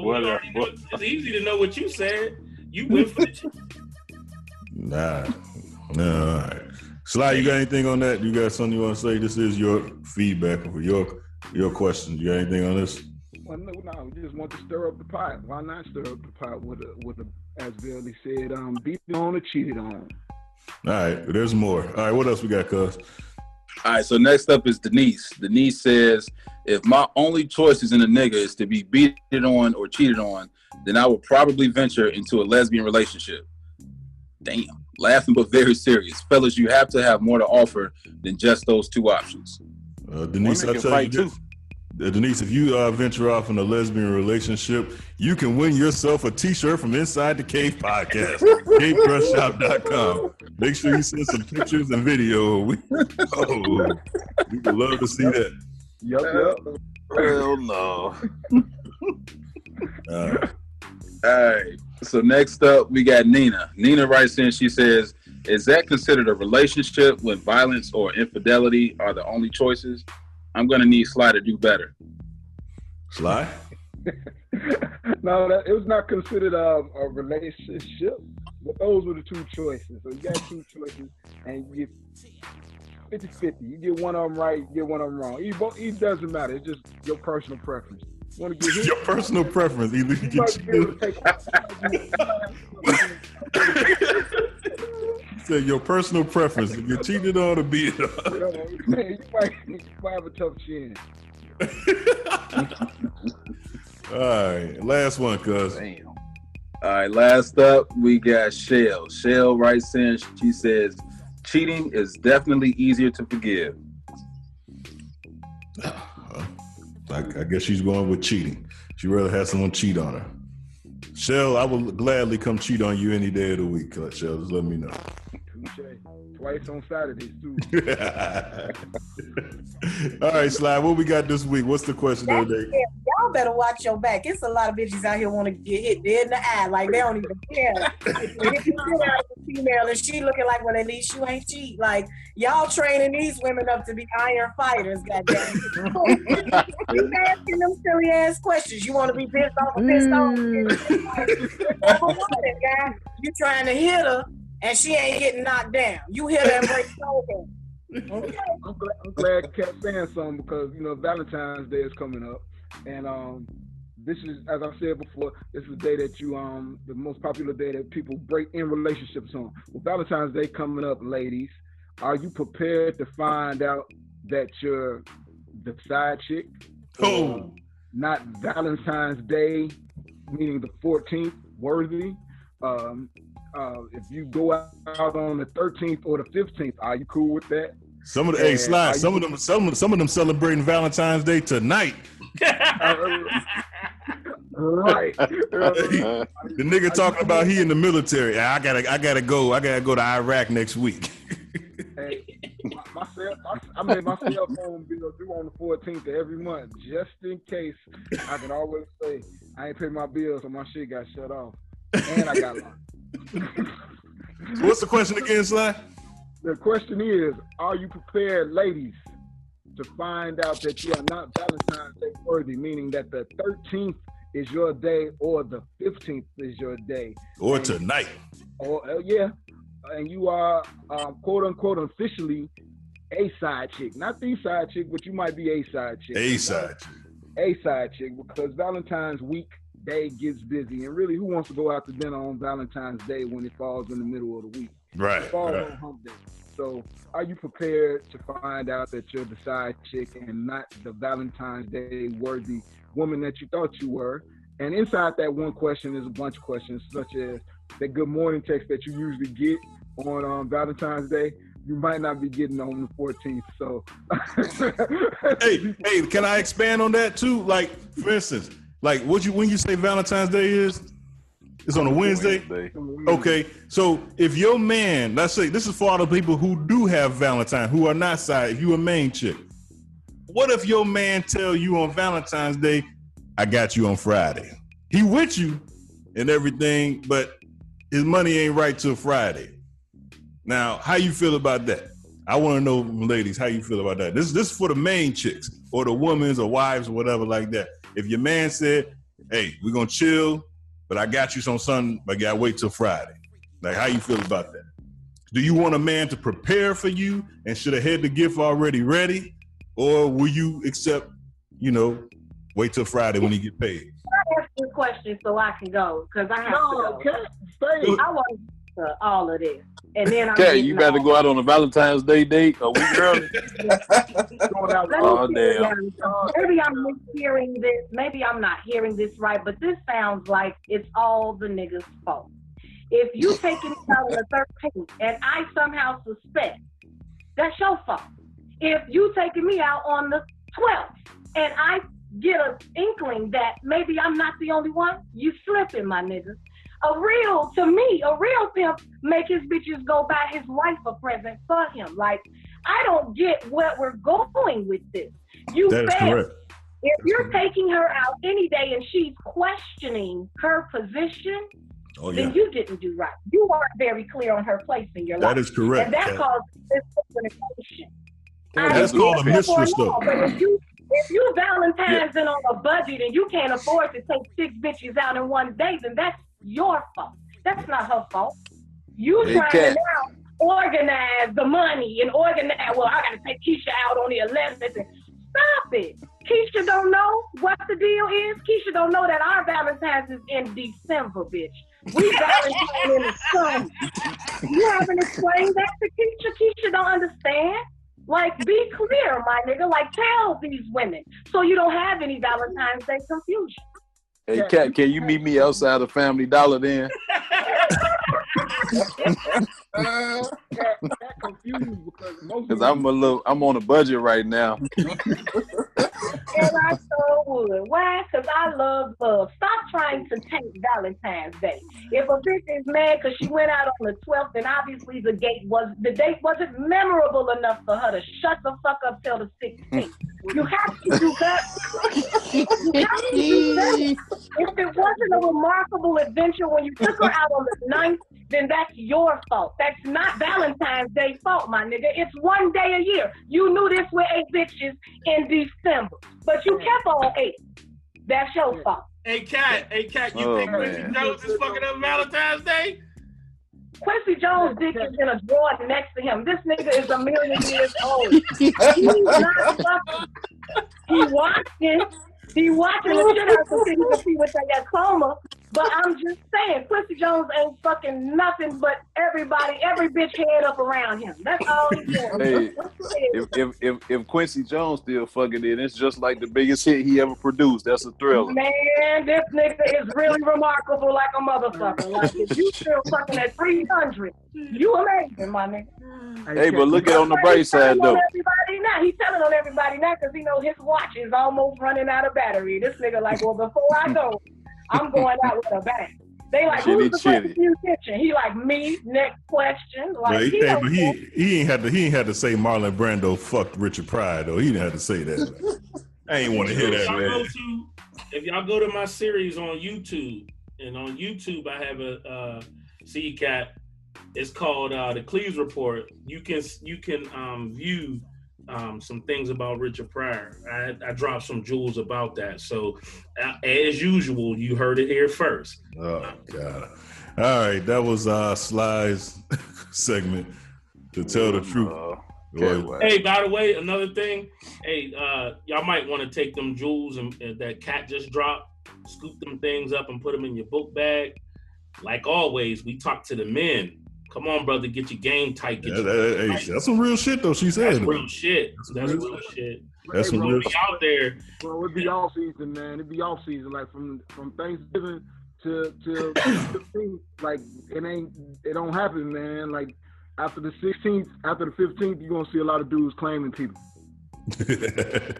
we already know- it's easy to know what you said. You went for the [LAUGHS] cheat. Nah. Nah, all right. Sly, you got anything on that? You got something you want to say? This is your feedback for your your question. You got anything on this? well, no, no, we just want to stir up the pot. Why not stir up the pot with a, with a, as Billy said, um, beat on or cheated on? All right, there's more. All right, what else we got, cuz? All right, so next up is Denise. Denise says, if my only choice is in a nigga is to be beaten on or cheated on, then I would probably venture into a lesbian relationship. Damn. Laughing but very serious. Fellas, you have to have more to offer than just those two options. Uh, Denise, Women I'll can tell you fight too. This. Uh, Denise, if you uh, venture off in a lesbian relationship, you can win yourself a T-shirt from Inside the Cave Podcast, [LAUGHS] CaveCrushShop.com. Make sure you send some pictures and video. [LAUGHS] We, oh, we would love to see that. Yup, yup. Hell no. [LAUGHS] Uh, All right. So next up, we got Nina. Nina writes in, she says, is that considered a relationship when violence or infidelity are the only choices? I'm going to need Sly to do better. Sly? [LAUGHS] no, that, it was not considered a, a relationship, but those were the two choices. So you got two choices, and you get 50 50. You get one of them right, you get one of them wrong. It, both, it doesn't matter. It's just your personal preference. You want to get hit? Your personal preference. Either you You get [LAUGHS] [LAUGHS] might be able to take say your personal preference. If you're cheated on or beat on. you, know, [LAUGHS] you, might, you might have a tough chin. [LAUGHS] All right, last one, cuz. Damn. All right, last up, we got Shell. Shell writes in, she says, cheating is definitely easier to forgive. [SIGHS] I, I guess she's going with cheating. She'd rather have someone cheat on her. Shell, I will gladly come cheat on you any day of the week. uh, Shell, just let me know. Touche. Twice on Saturdays, too. [LAUGHS] All right, Sly, what we got this week? What's the question of the day? Y'all better watch your back. It's a lot of bitches out here want to get hit dead in the eye, like they don't even care. [LAUGHS] If you hit out of a female and she looking like, well, at least you ain't cheat. Like y'all training these women up to be iron fighters. Goddamn, [LAUGHS] you asking them silly ass questions. You want to be pissed off or pissed off? For what, guy? You trying to hit her and she ain't getting knocked down. You hit her and break shoulder. Okay. I'm glad, I'm glad Kat saying something because you know Valentine's Day is coming up, and um, this is as I said before, this is the day that you um the most popular day that people break in relationships on. With Valentine's Day coming up, ladies, are you prepared to find out that you're the side chick. Oh. Not Valentine's Day, meaning the 14th, worthy. Um, uh, if you go out on the 13th or the 15th, are you cool with that? Some of the hey slide. Some of them. Some of some of them celebrating Valentine's Day tonight. Right. [LAUGHS] the nigga talking about he in the military. I gotta I gotta go. I gotta go to Iraq next week. [LAUGHS] Hey, my, my cell, my, I made my cell phone bill due on the 14th of every month, just in case. I can always say I ain't paid my bills, so my shit got shut off, and I got locked. What's the question again, Sly? The question is, are you prepared, ladies, to find out that you are not Valentine's Day worthy, meaning that the 13th is your day or the 15th is your day? Or tonight. Or uh, yeah, and you are um, quote unquote officially a side chick, not the side chick, but you might be a side chick. A side chick. A side chick because Valentine's week day gets busy, and really, who wants to go out to dinner on Valentine's Day when it falls in the middle of the week? Right, It falls right. on hump day. So, are you prepared to find out that you're the side chick and not the Valentine's Day worthy woman that you thought you were? And inside that one question is a bunch of questions, such as that good morning text that you usually get on um, Valentine's Day. You might not be getting on the 14th. So, [LAUGHS] hey, hey, can I expand on that too? Like, for instance, like what you when you say Valentine's Day is, it's on a Wednesday. Okay, so if your man, let's say this is for all the people who do have Valentine, who are not side, if you a main chick, what if your man tell you on Valentine's Day, I got you on Friday? He with you and everything, but his money ain't right till Friday. Now, how you feel about that? I want to know, ladies, how you feel about that. This this is for the main chicks or the women's or wives or whatever like that. If your man said, "Hey, we're gonna chill, but I got you some something, but I gotta wait till Friday," like how you feel about that? Do you want a man to prepare for you and should have had the gift already ready, or will you accept, you know, wait till Friday when he get paid? I ask you a question so I can go because I have No, to go. stay. I want to all of this, and then I'm Okay, you better off. go out on a Valentine's Day date a week early. [LAUGHS] Let me Oh, damn. Maybe I'm mishearing this. Maybe I'm not hearing this right, but this sounds like it's all the niggas' fault. If you [LAUGHS] taking me out on the 13th and I somehow suspect, that's your fault. If you taking me out on the 12th and I get an inkling that maybe I'm not the only one, you slipping, my nigga. A real, to me, a real pimp make his bitches go buy his wife a present for him. Like, I don't get where we're going with this. You That is correct. If you're taking her out any day and she's questioning her position, Oh yeah, then you didn't do right. You weren't very clear on her place in your life. that is correct. And that Kat. causes miscommunication. That's called a get it for mistress, now, though. But if you if you Valentine's and on a budget and you can't afford to take six bitches out in one day, then that's your fault. That's not her fault. You Hey, trying Kat. to now organize the money and organize. Well, I got to take Keisha out on the 11th. And stop it. Keisha don't know what the deal is. Keisha don't know that our Valentine's is in December, bitch. We [LAUGHS] Valentine in the summer. You haven't explained that to Keisha. Keisha don't understand. Like, be clear, my nigga. Like, tell these women so you don't have any Valentine's Day confusion. Hey, Kat, can you meet me outside of Family Dollar then? [LAUGHS] Uh, confused because Because I'm a little, I'm on a budget right now. [LAUGHS] And I so would. Why? Because I love love. Stop trying to take Valentine's Day. If a bitch is mad because she went out on the 12th, then obviously the date was the date wasn't memorable enough for her to shut the fuck up till the 16th. You have to do that. You have to do that. If it wasn't a remarkable adventure when you took her out on the 9th, then that's your fault. That's not Valentine's Day fault, my nigga. It's one day a year. You knew this with eight bitches in December, but you kept all eight. That's your fault. Hey, Kat. Hey, Kat. You Oh, think Quincy man. Jones is fucking up Valentine's Day? Quincy Jones' dick is in a drawer next to him. This nigga is a million years old. [LAUGHS] He's not fucking. He watching. He watching the shit out of him to see what they got coma. But I'm just saying, Quincy Jones ain't fucking nothing but everybody, every bitch head up around him. That's all he's doing. Hey, if, if if if Quincy Jones still fucking it, it's just like the biggest hit he ever produced. That's a thriller. Man, this nigga is really remarkable like a motherfucker. Like if you still fucking at 300, you amazing, my nigga. Hey, but look at on the bright He's side telling on though. everybody now. He's telling on everybody now because he know his watch is almost running out of battery. This nigga like, well, before I go, I'm going out with a bang. They like, Chitty, who's the chitty. first musician? He like me. Next question. Like Well, he, he hey, but he he ain't had to he ain't had to say Marlon Brando fucked Richard Pryor though. He didn't have to say that. [LAUGHS] I ain't want to hear that, man. to, if y'all go to my series on YouTube, and on YouTube I have a uh, see cat. It's called uh, the Cleeze Report. You can you can um, view um, some things about Richard Pryor. I, I dropped some jewels about that. So uh, as usual, you heard it here first. Oh god. All right, that was uh Sly's [LAUGHS] segment to tell the truth. Well, Hey, by the way, another thing. Hey, uh, y'all might want to take them jewels and, and that cat just dropped, scoop them things up and put them in your book bag. Like always, we talk to the men. Come on, brother, get your game tight. Get that- your that- hey, that's some real shit though. She That's said. real shit. That's real real shit. That's some So real be out there. Bro, it be off season, man. It'd be off season, like from from Thanksgiving to to 15th. [COUGHS] Like it ain't, it don't happen, man. Like after the 16th, after the 15th, you're gonna see a lot of dudes claiming people. [LAUGHS]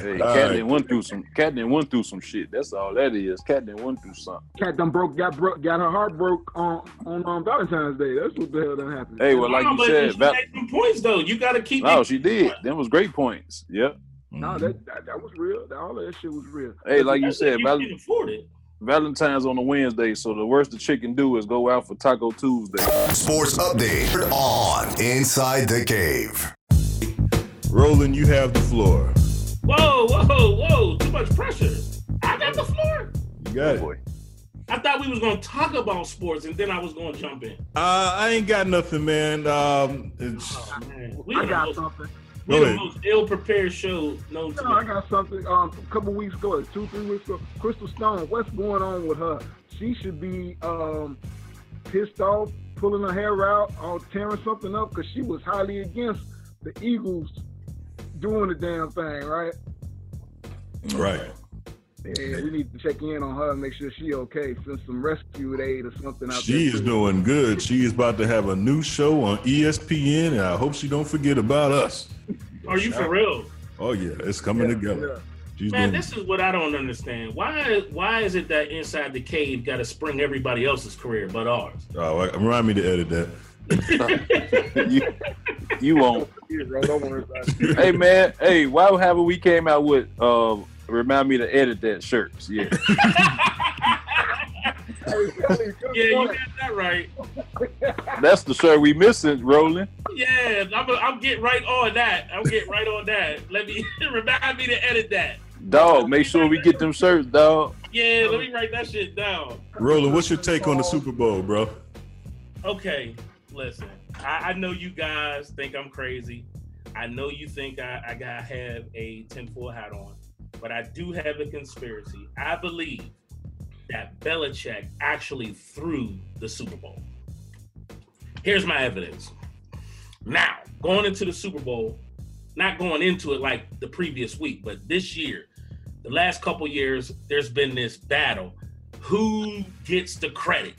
Hey, All Kat right. went through some. Kat done went through some shit. That's all that is. Kat done went through something. Kat done broke, got broke, got her heart broke on on um, Valentine's Day. That's what the hell done happened. Hey, well, like No, you said, she Val- made some points though. You got to keep. no, it- she did. Them was great points. Yep. No, that, that that was real. All of that shit was real. Hey, like you said, you Val- can afford it. Valentine's on a Wednesday, so the worst the chick can do is go out for Taco Tuesday. Sports update on Inside the Cave. Roland, you have the floor. Whoa, whoa, whoa! Too much pressure. I got the floor. You got it. Boy. I thought we was gonna talk about sports, and then I was gonna jump in. Uh, I ain't got nothing, man. Um, it's, Oh, man. We I got most, something. we Go the most ill-prepared show known to No, I got something. Um, a couple weeks ago, two, three weeks ago, Crystal Stone. What's going on with her? She should be um pissed off, pulling her hair out, or tearing something up because she was highly against the Eagles doing the damn thing, right? right. Yeah, we need to check in on her and make sure she okay. Send some rescue aid or something out She there. is doing good. She is about to have a new show on ESPN, and I hope she don't forget about us. Are you for real? Oh yeah, it's coming Yeah, together. yeah. She's Man, doing. this is what I don't understand. Why why is it that inside the cave got to spring everybody else's career but ours? Oh, remind me to edit that. [LAUGHS] you, you won't. Yeah, bro, don't worry about it. Hey man, hey, why haven't we came out with uh remind me to edit that shirts? Yeah. Hey, Kelly, good Yeah, you got that right. That's the shirt we missing, Roland. Yeah, I'm I'm get right on that. I'm get right on that. Let me [LAUGHS] remind me to edit that. Dog, make sure we get them shirts, dog. Yeah, let me write that shit down. Roland, what's your take on the Super Bowl, bro? Okay, listen. I, I know you guys think I'm crazy. I know you think I, I got have a tinfoil hat on, but I do have a conspiracy. I believe that Belichick actually threw the Super Bowl. Here's my evidence. Now, going into the Super Bowl, not going into it like the previous week, but this year, the last couple years, there's been this battle. Who gets the credit?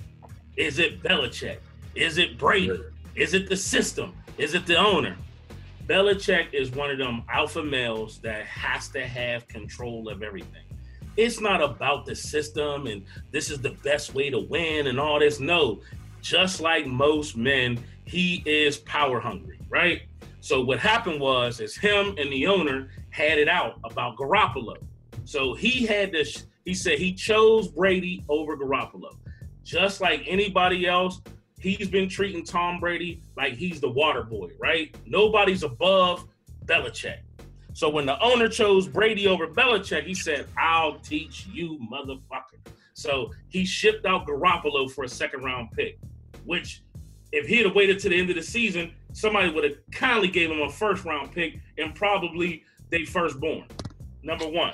Is it Belichick? Is it Brady? Is it the system? Is it the owner? Belichick is one of them alpha males that has to have control of everything. It's not about the system and this is the best way to win and all this. No, just like most men, he is power hungry, right? So what happened was, is him and the owner had it out about Garoppolo. So he had this. He said he chose Brady over Garoppolo, just like anybody else. He's been treating Tom Brady like he's the water boy, right? Nobody's above Belichick. So when the owner chose Brady over Belichick, he said, "I'll teach you, motherfucker." So he shipped out Garoppolo for a second round pick, which if he'd have waited to the end of the season, somebody would have kindly gave him a first round pick and probably they firstborn. Number one.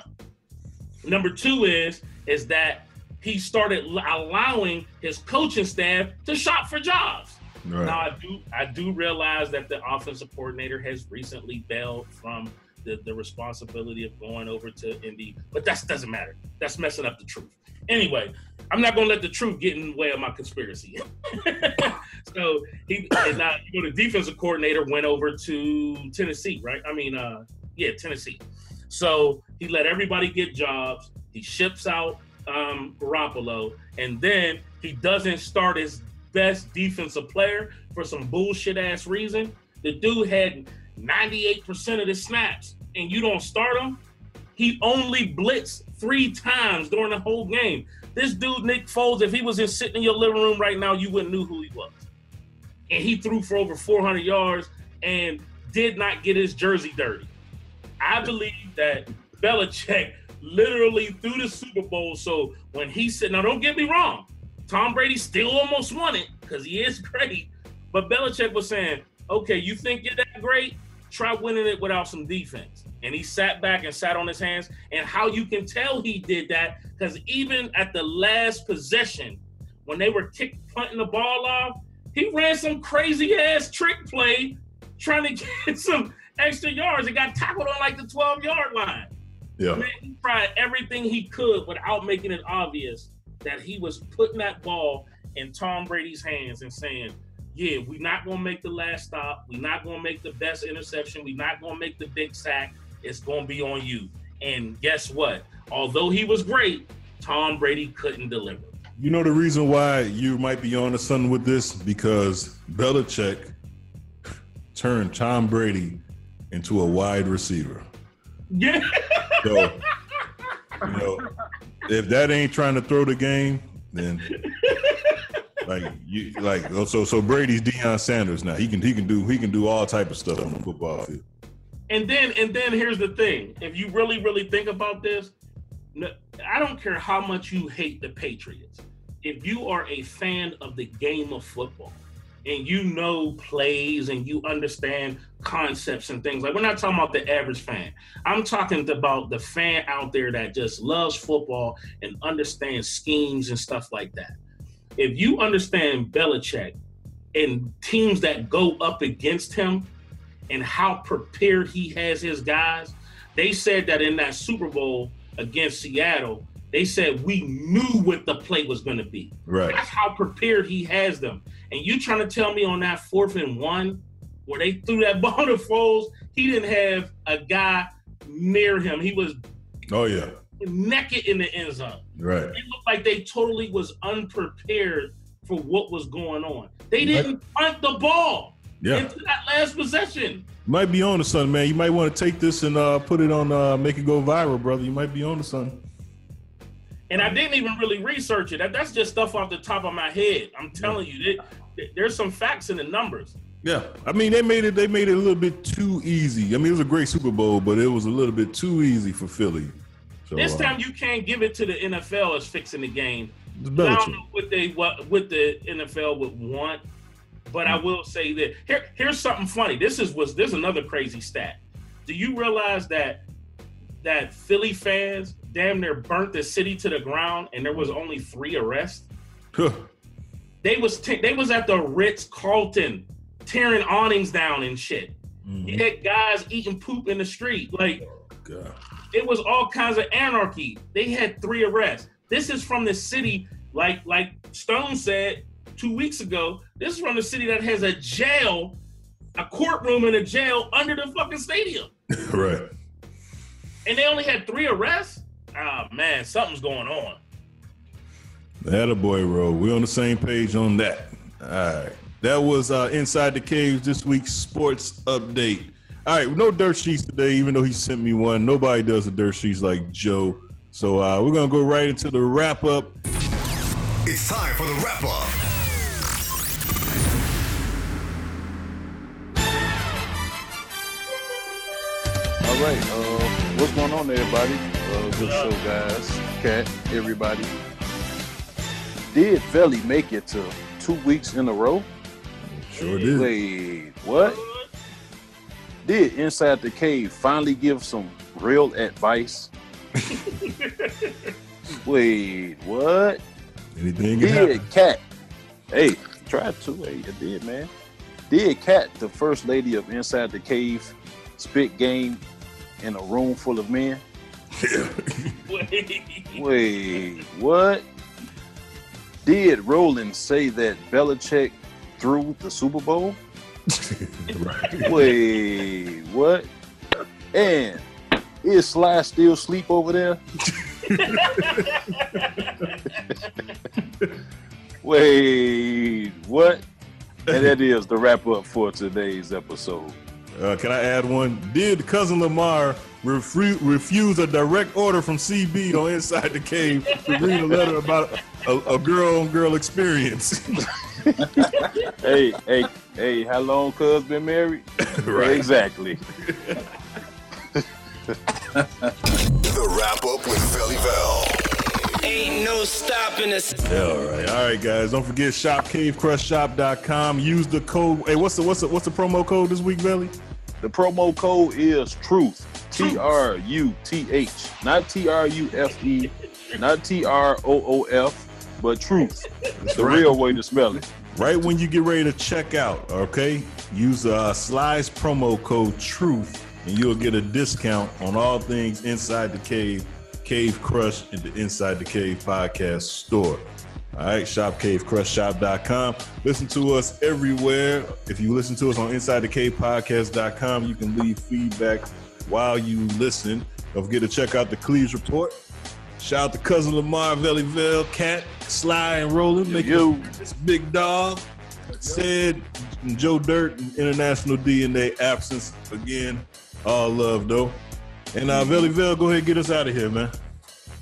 Number two is is that he started allowing his coaching staff to shop for jobs. Right. Now I do I do realize that the offensive coordinator has recently bailed from the, the responsibility of going over to Indy, but that doesn't matter. That's messing up the truth. Anyway, I'm not gonna let the truth get in the way of my conspiracy. [LAUGHS] so he and now you know the defensive coordinator went over to Tennessee, right? I mean, uh, yeah, Tennessee. So he let everybody get jobs. He ships out um, Garoppolo, and then he doesn't start his best defensive player for some bullshit ass reason. The dude had 98% of the snaps, and you don't start him. He only blitzed three times during the whole game. This dude, Nick Foles, if he was in sitting in your living room right now, you wouldn't know who he was. And he threw for over 400 yards and did not get his jersey dirty. I believe that Belichick literally threw the Super Bowl. So when he said, now don't get me wrong, Tom Brady still almost won it because he is [LAUGHS] great. But Belichick was saying, okay, you think you're that great? Try winning it without some defense. And he sat back and sat on his hands. And how you can tell he did that, because even at the last possession, when they were kick punting the ball off, he ran some crazy ass trick play trying to [LAUGHS] get some extra yards. He got tackled on like the 12 yard line. Yeah. Man, he tried everything he could without making it obvious that he was putting that ball in Tom Brady's hands and saying, Yeah, we're not gonna make the last stop, we're not gonna make the best interception, we're not gonna make the big sack, it's gonna be on you. And guess what? Although he was great, Tom Brady couldn't deliver. You know the reason why you might be on to something with this because Belichick turned Tom Brady into a wide receiver. [LAUGHS] Yeah. So, you know, if that ain't trying to throw the game, then like you like oh, so so Brady's Deion Sanders now. He can he can do he can do all type of stuff on the football field. And then and then here's the thing: if you really really think about this, no- I don't care how much you hate the Patriots. If you are a fan of the game of football and you know plays and you understand concepts and things like we're not talking about the average fan. I'm talking about the fan out there that just loves football and understands schemes and stuff like that. If you understand Belichick and teams that go up against him and how prepared he has his guys. They said that in that Super Bowl against Seattle, they said we knew what the play was going to be. Right. That's how prepared he has them. And you trying to tell me on that fourth and one, where they threw that [LAUGHS] ball to Foles, he didn't have a guy near him. He was Oh yeah. naked in the end zone. Right. It looked like they totally was unprepared for what was going on. They didn't punt the ball Yeah. into that last possession. Might be on to something, man. You might want to take this and uh, put it on, uh, make it go viral, brother. You might be on to something. And I didn't even really research it. That, that's just stuff off the top of my head. I'm telling you, there- there's some facts in the numbers. Yeah, I mean they made it. They made it a little bit too easy. I mean it was a great Super Bowl, but it was a little bit too easy for Philly. So, this uh, time you can't give it to the NFL as fixing the game. I don't know what they what what the NFL would want, but I will say that here here's something funny. This is was this is another crazy stat. Do you realize that that Philly fans damn near burnt the city to the ground and there was only three arrests? They was t- they was at the Ritz Carlton tearing awnings down and shit. Mm-hmm. You had guys eating poop in the street. Like God. it was all kinds of anarchy. They had three arrests. This is from the city, like like Stone said two weeks ago. This is from the city that has a jail, a courtroom and a jail under the fucking stadium, [LAUGHS] right. and they only had three arrests. Ah man, something's going on. That a boy, roll. We're on the same page on that. All right. That was uh, Inside the Caves this week's sports update. All right, no dirt sheets today, even though he sent me one. Nobody does the dirt sheets like Joe. So uh, we're gonna go right into the wrap up. It's time for the wrap up. All right, uh, what's going on, everybody? Good show, guys. Kat, everybody. Did Velle make it to two weeks in a row? Sure did. Wait, what? Did Inside the Cave finally give some real advice? [LAUGHS] Wait, what? Anything can Did happen. Kat? Hey, try to. Hey, it did, man. Did Kat, the first lady of Inside the Cave, spit game in a room full of men? Wait, [LAUGHS] Wait, what? Did Roland say that Belichick threw the Super Bowl? [LAUGHS] Wait, what? And is Sly still asleep over there? [LAUGHS] Wait, what? And that is the wrap up for today's episode. Uh, can I add one? Did cousin Lamar refu- refuse a direct order from CB on Inside the Cave to read a letter about a, a girl on girl experience? [LAUGHS] hey, hey, hey, how long cuz been married? [LAUGHS] Right. Exactly. [LAUGHS] The wrap up with Velle Vel. Ain't no stopping us. Yeah, all right, all right, guys. Don't forget shopcavecrushshop.com. Use the code. Hey, what's the what's the what's the promo code this week, Belly? The promo code is truth. T R U T H. Not T R U F E, not T R O O F, but truth. It's the right. real way to spell it. Right when you get ready to check out, okay? Use uh, Sly's promo code TRUTH and you'll get a discount on all things Inside the Cave, Cave Crush, and the Inside the Cave podcast store. All right, shopcavecrushshop.com. Listen to us everywhere. If you listen to us on inside the cave InsideTheCavePodcast.com, you can leave feedback while you listen. Don't forget to check out the Cleeze Report. Shout out to cousin Lamar, Valleyville, Kat, Sly, and Roland. Make you this big dog. Said Joe Dirt and International DNA absence again. All love though. And uh Valleyville, go ahead and get us out of here, man.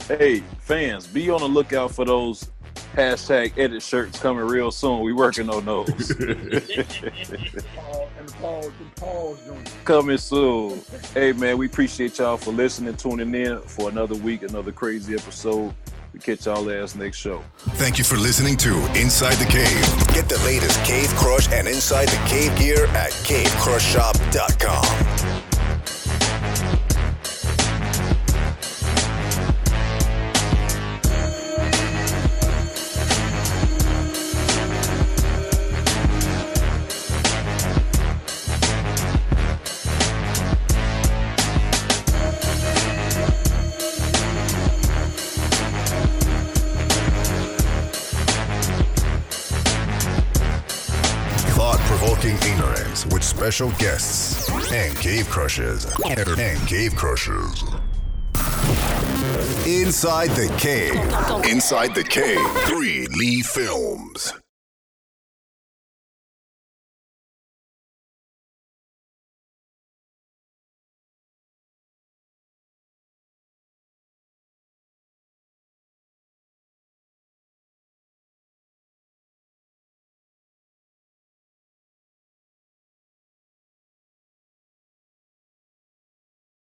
Hey, fans, be on the lookout for those hashtag edit shirts coming real soon. We working on those. And the pause, [LAUGHS] the pause joint. coming soon. Hey man, we appreciate y'all for listening, tuning in for another week, another crazy episode. We catch y'all ass next show. Thank you for listening to Inside the Cave. Get the latest Cave Crush and Inside the Cave gear at cavecrushshop.com. special guests and cave crushers. And cave crushers. Inside the Cave. Inside the Cave. 3 Lee Films.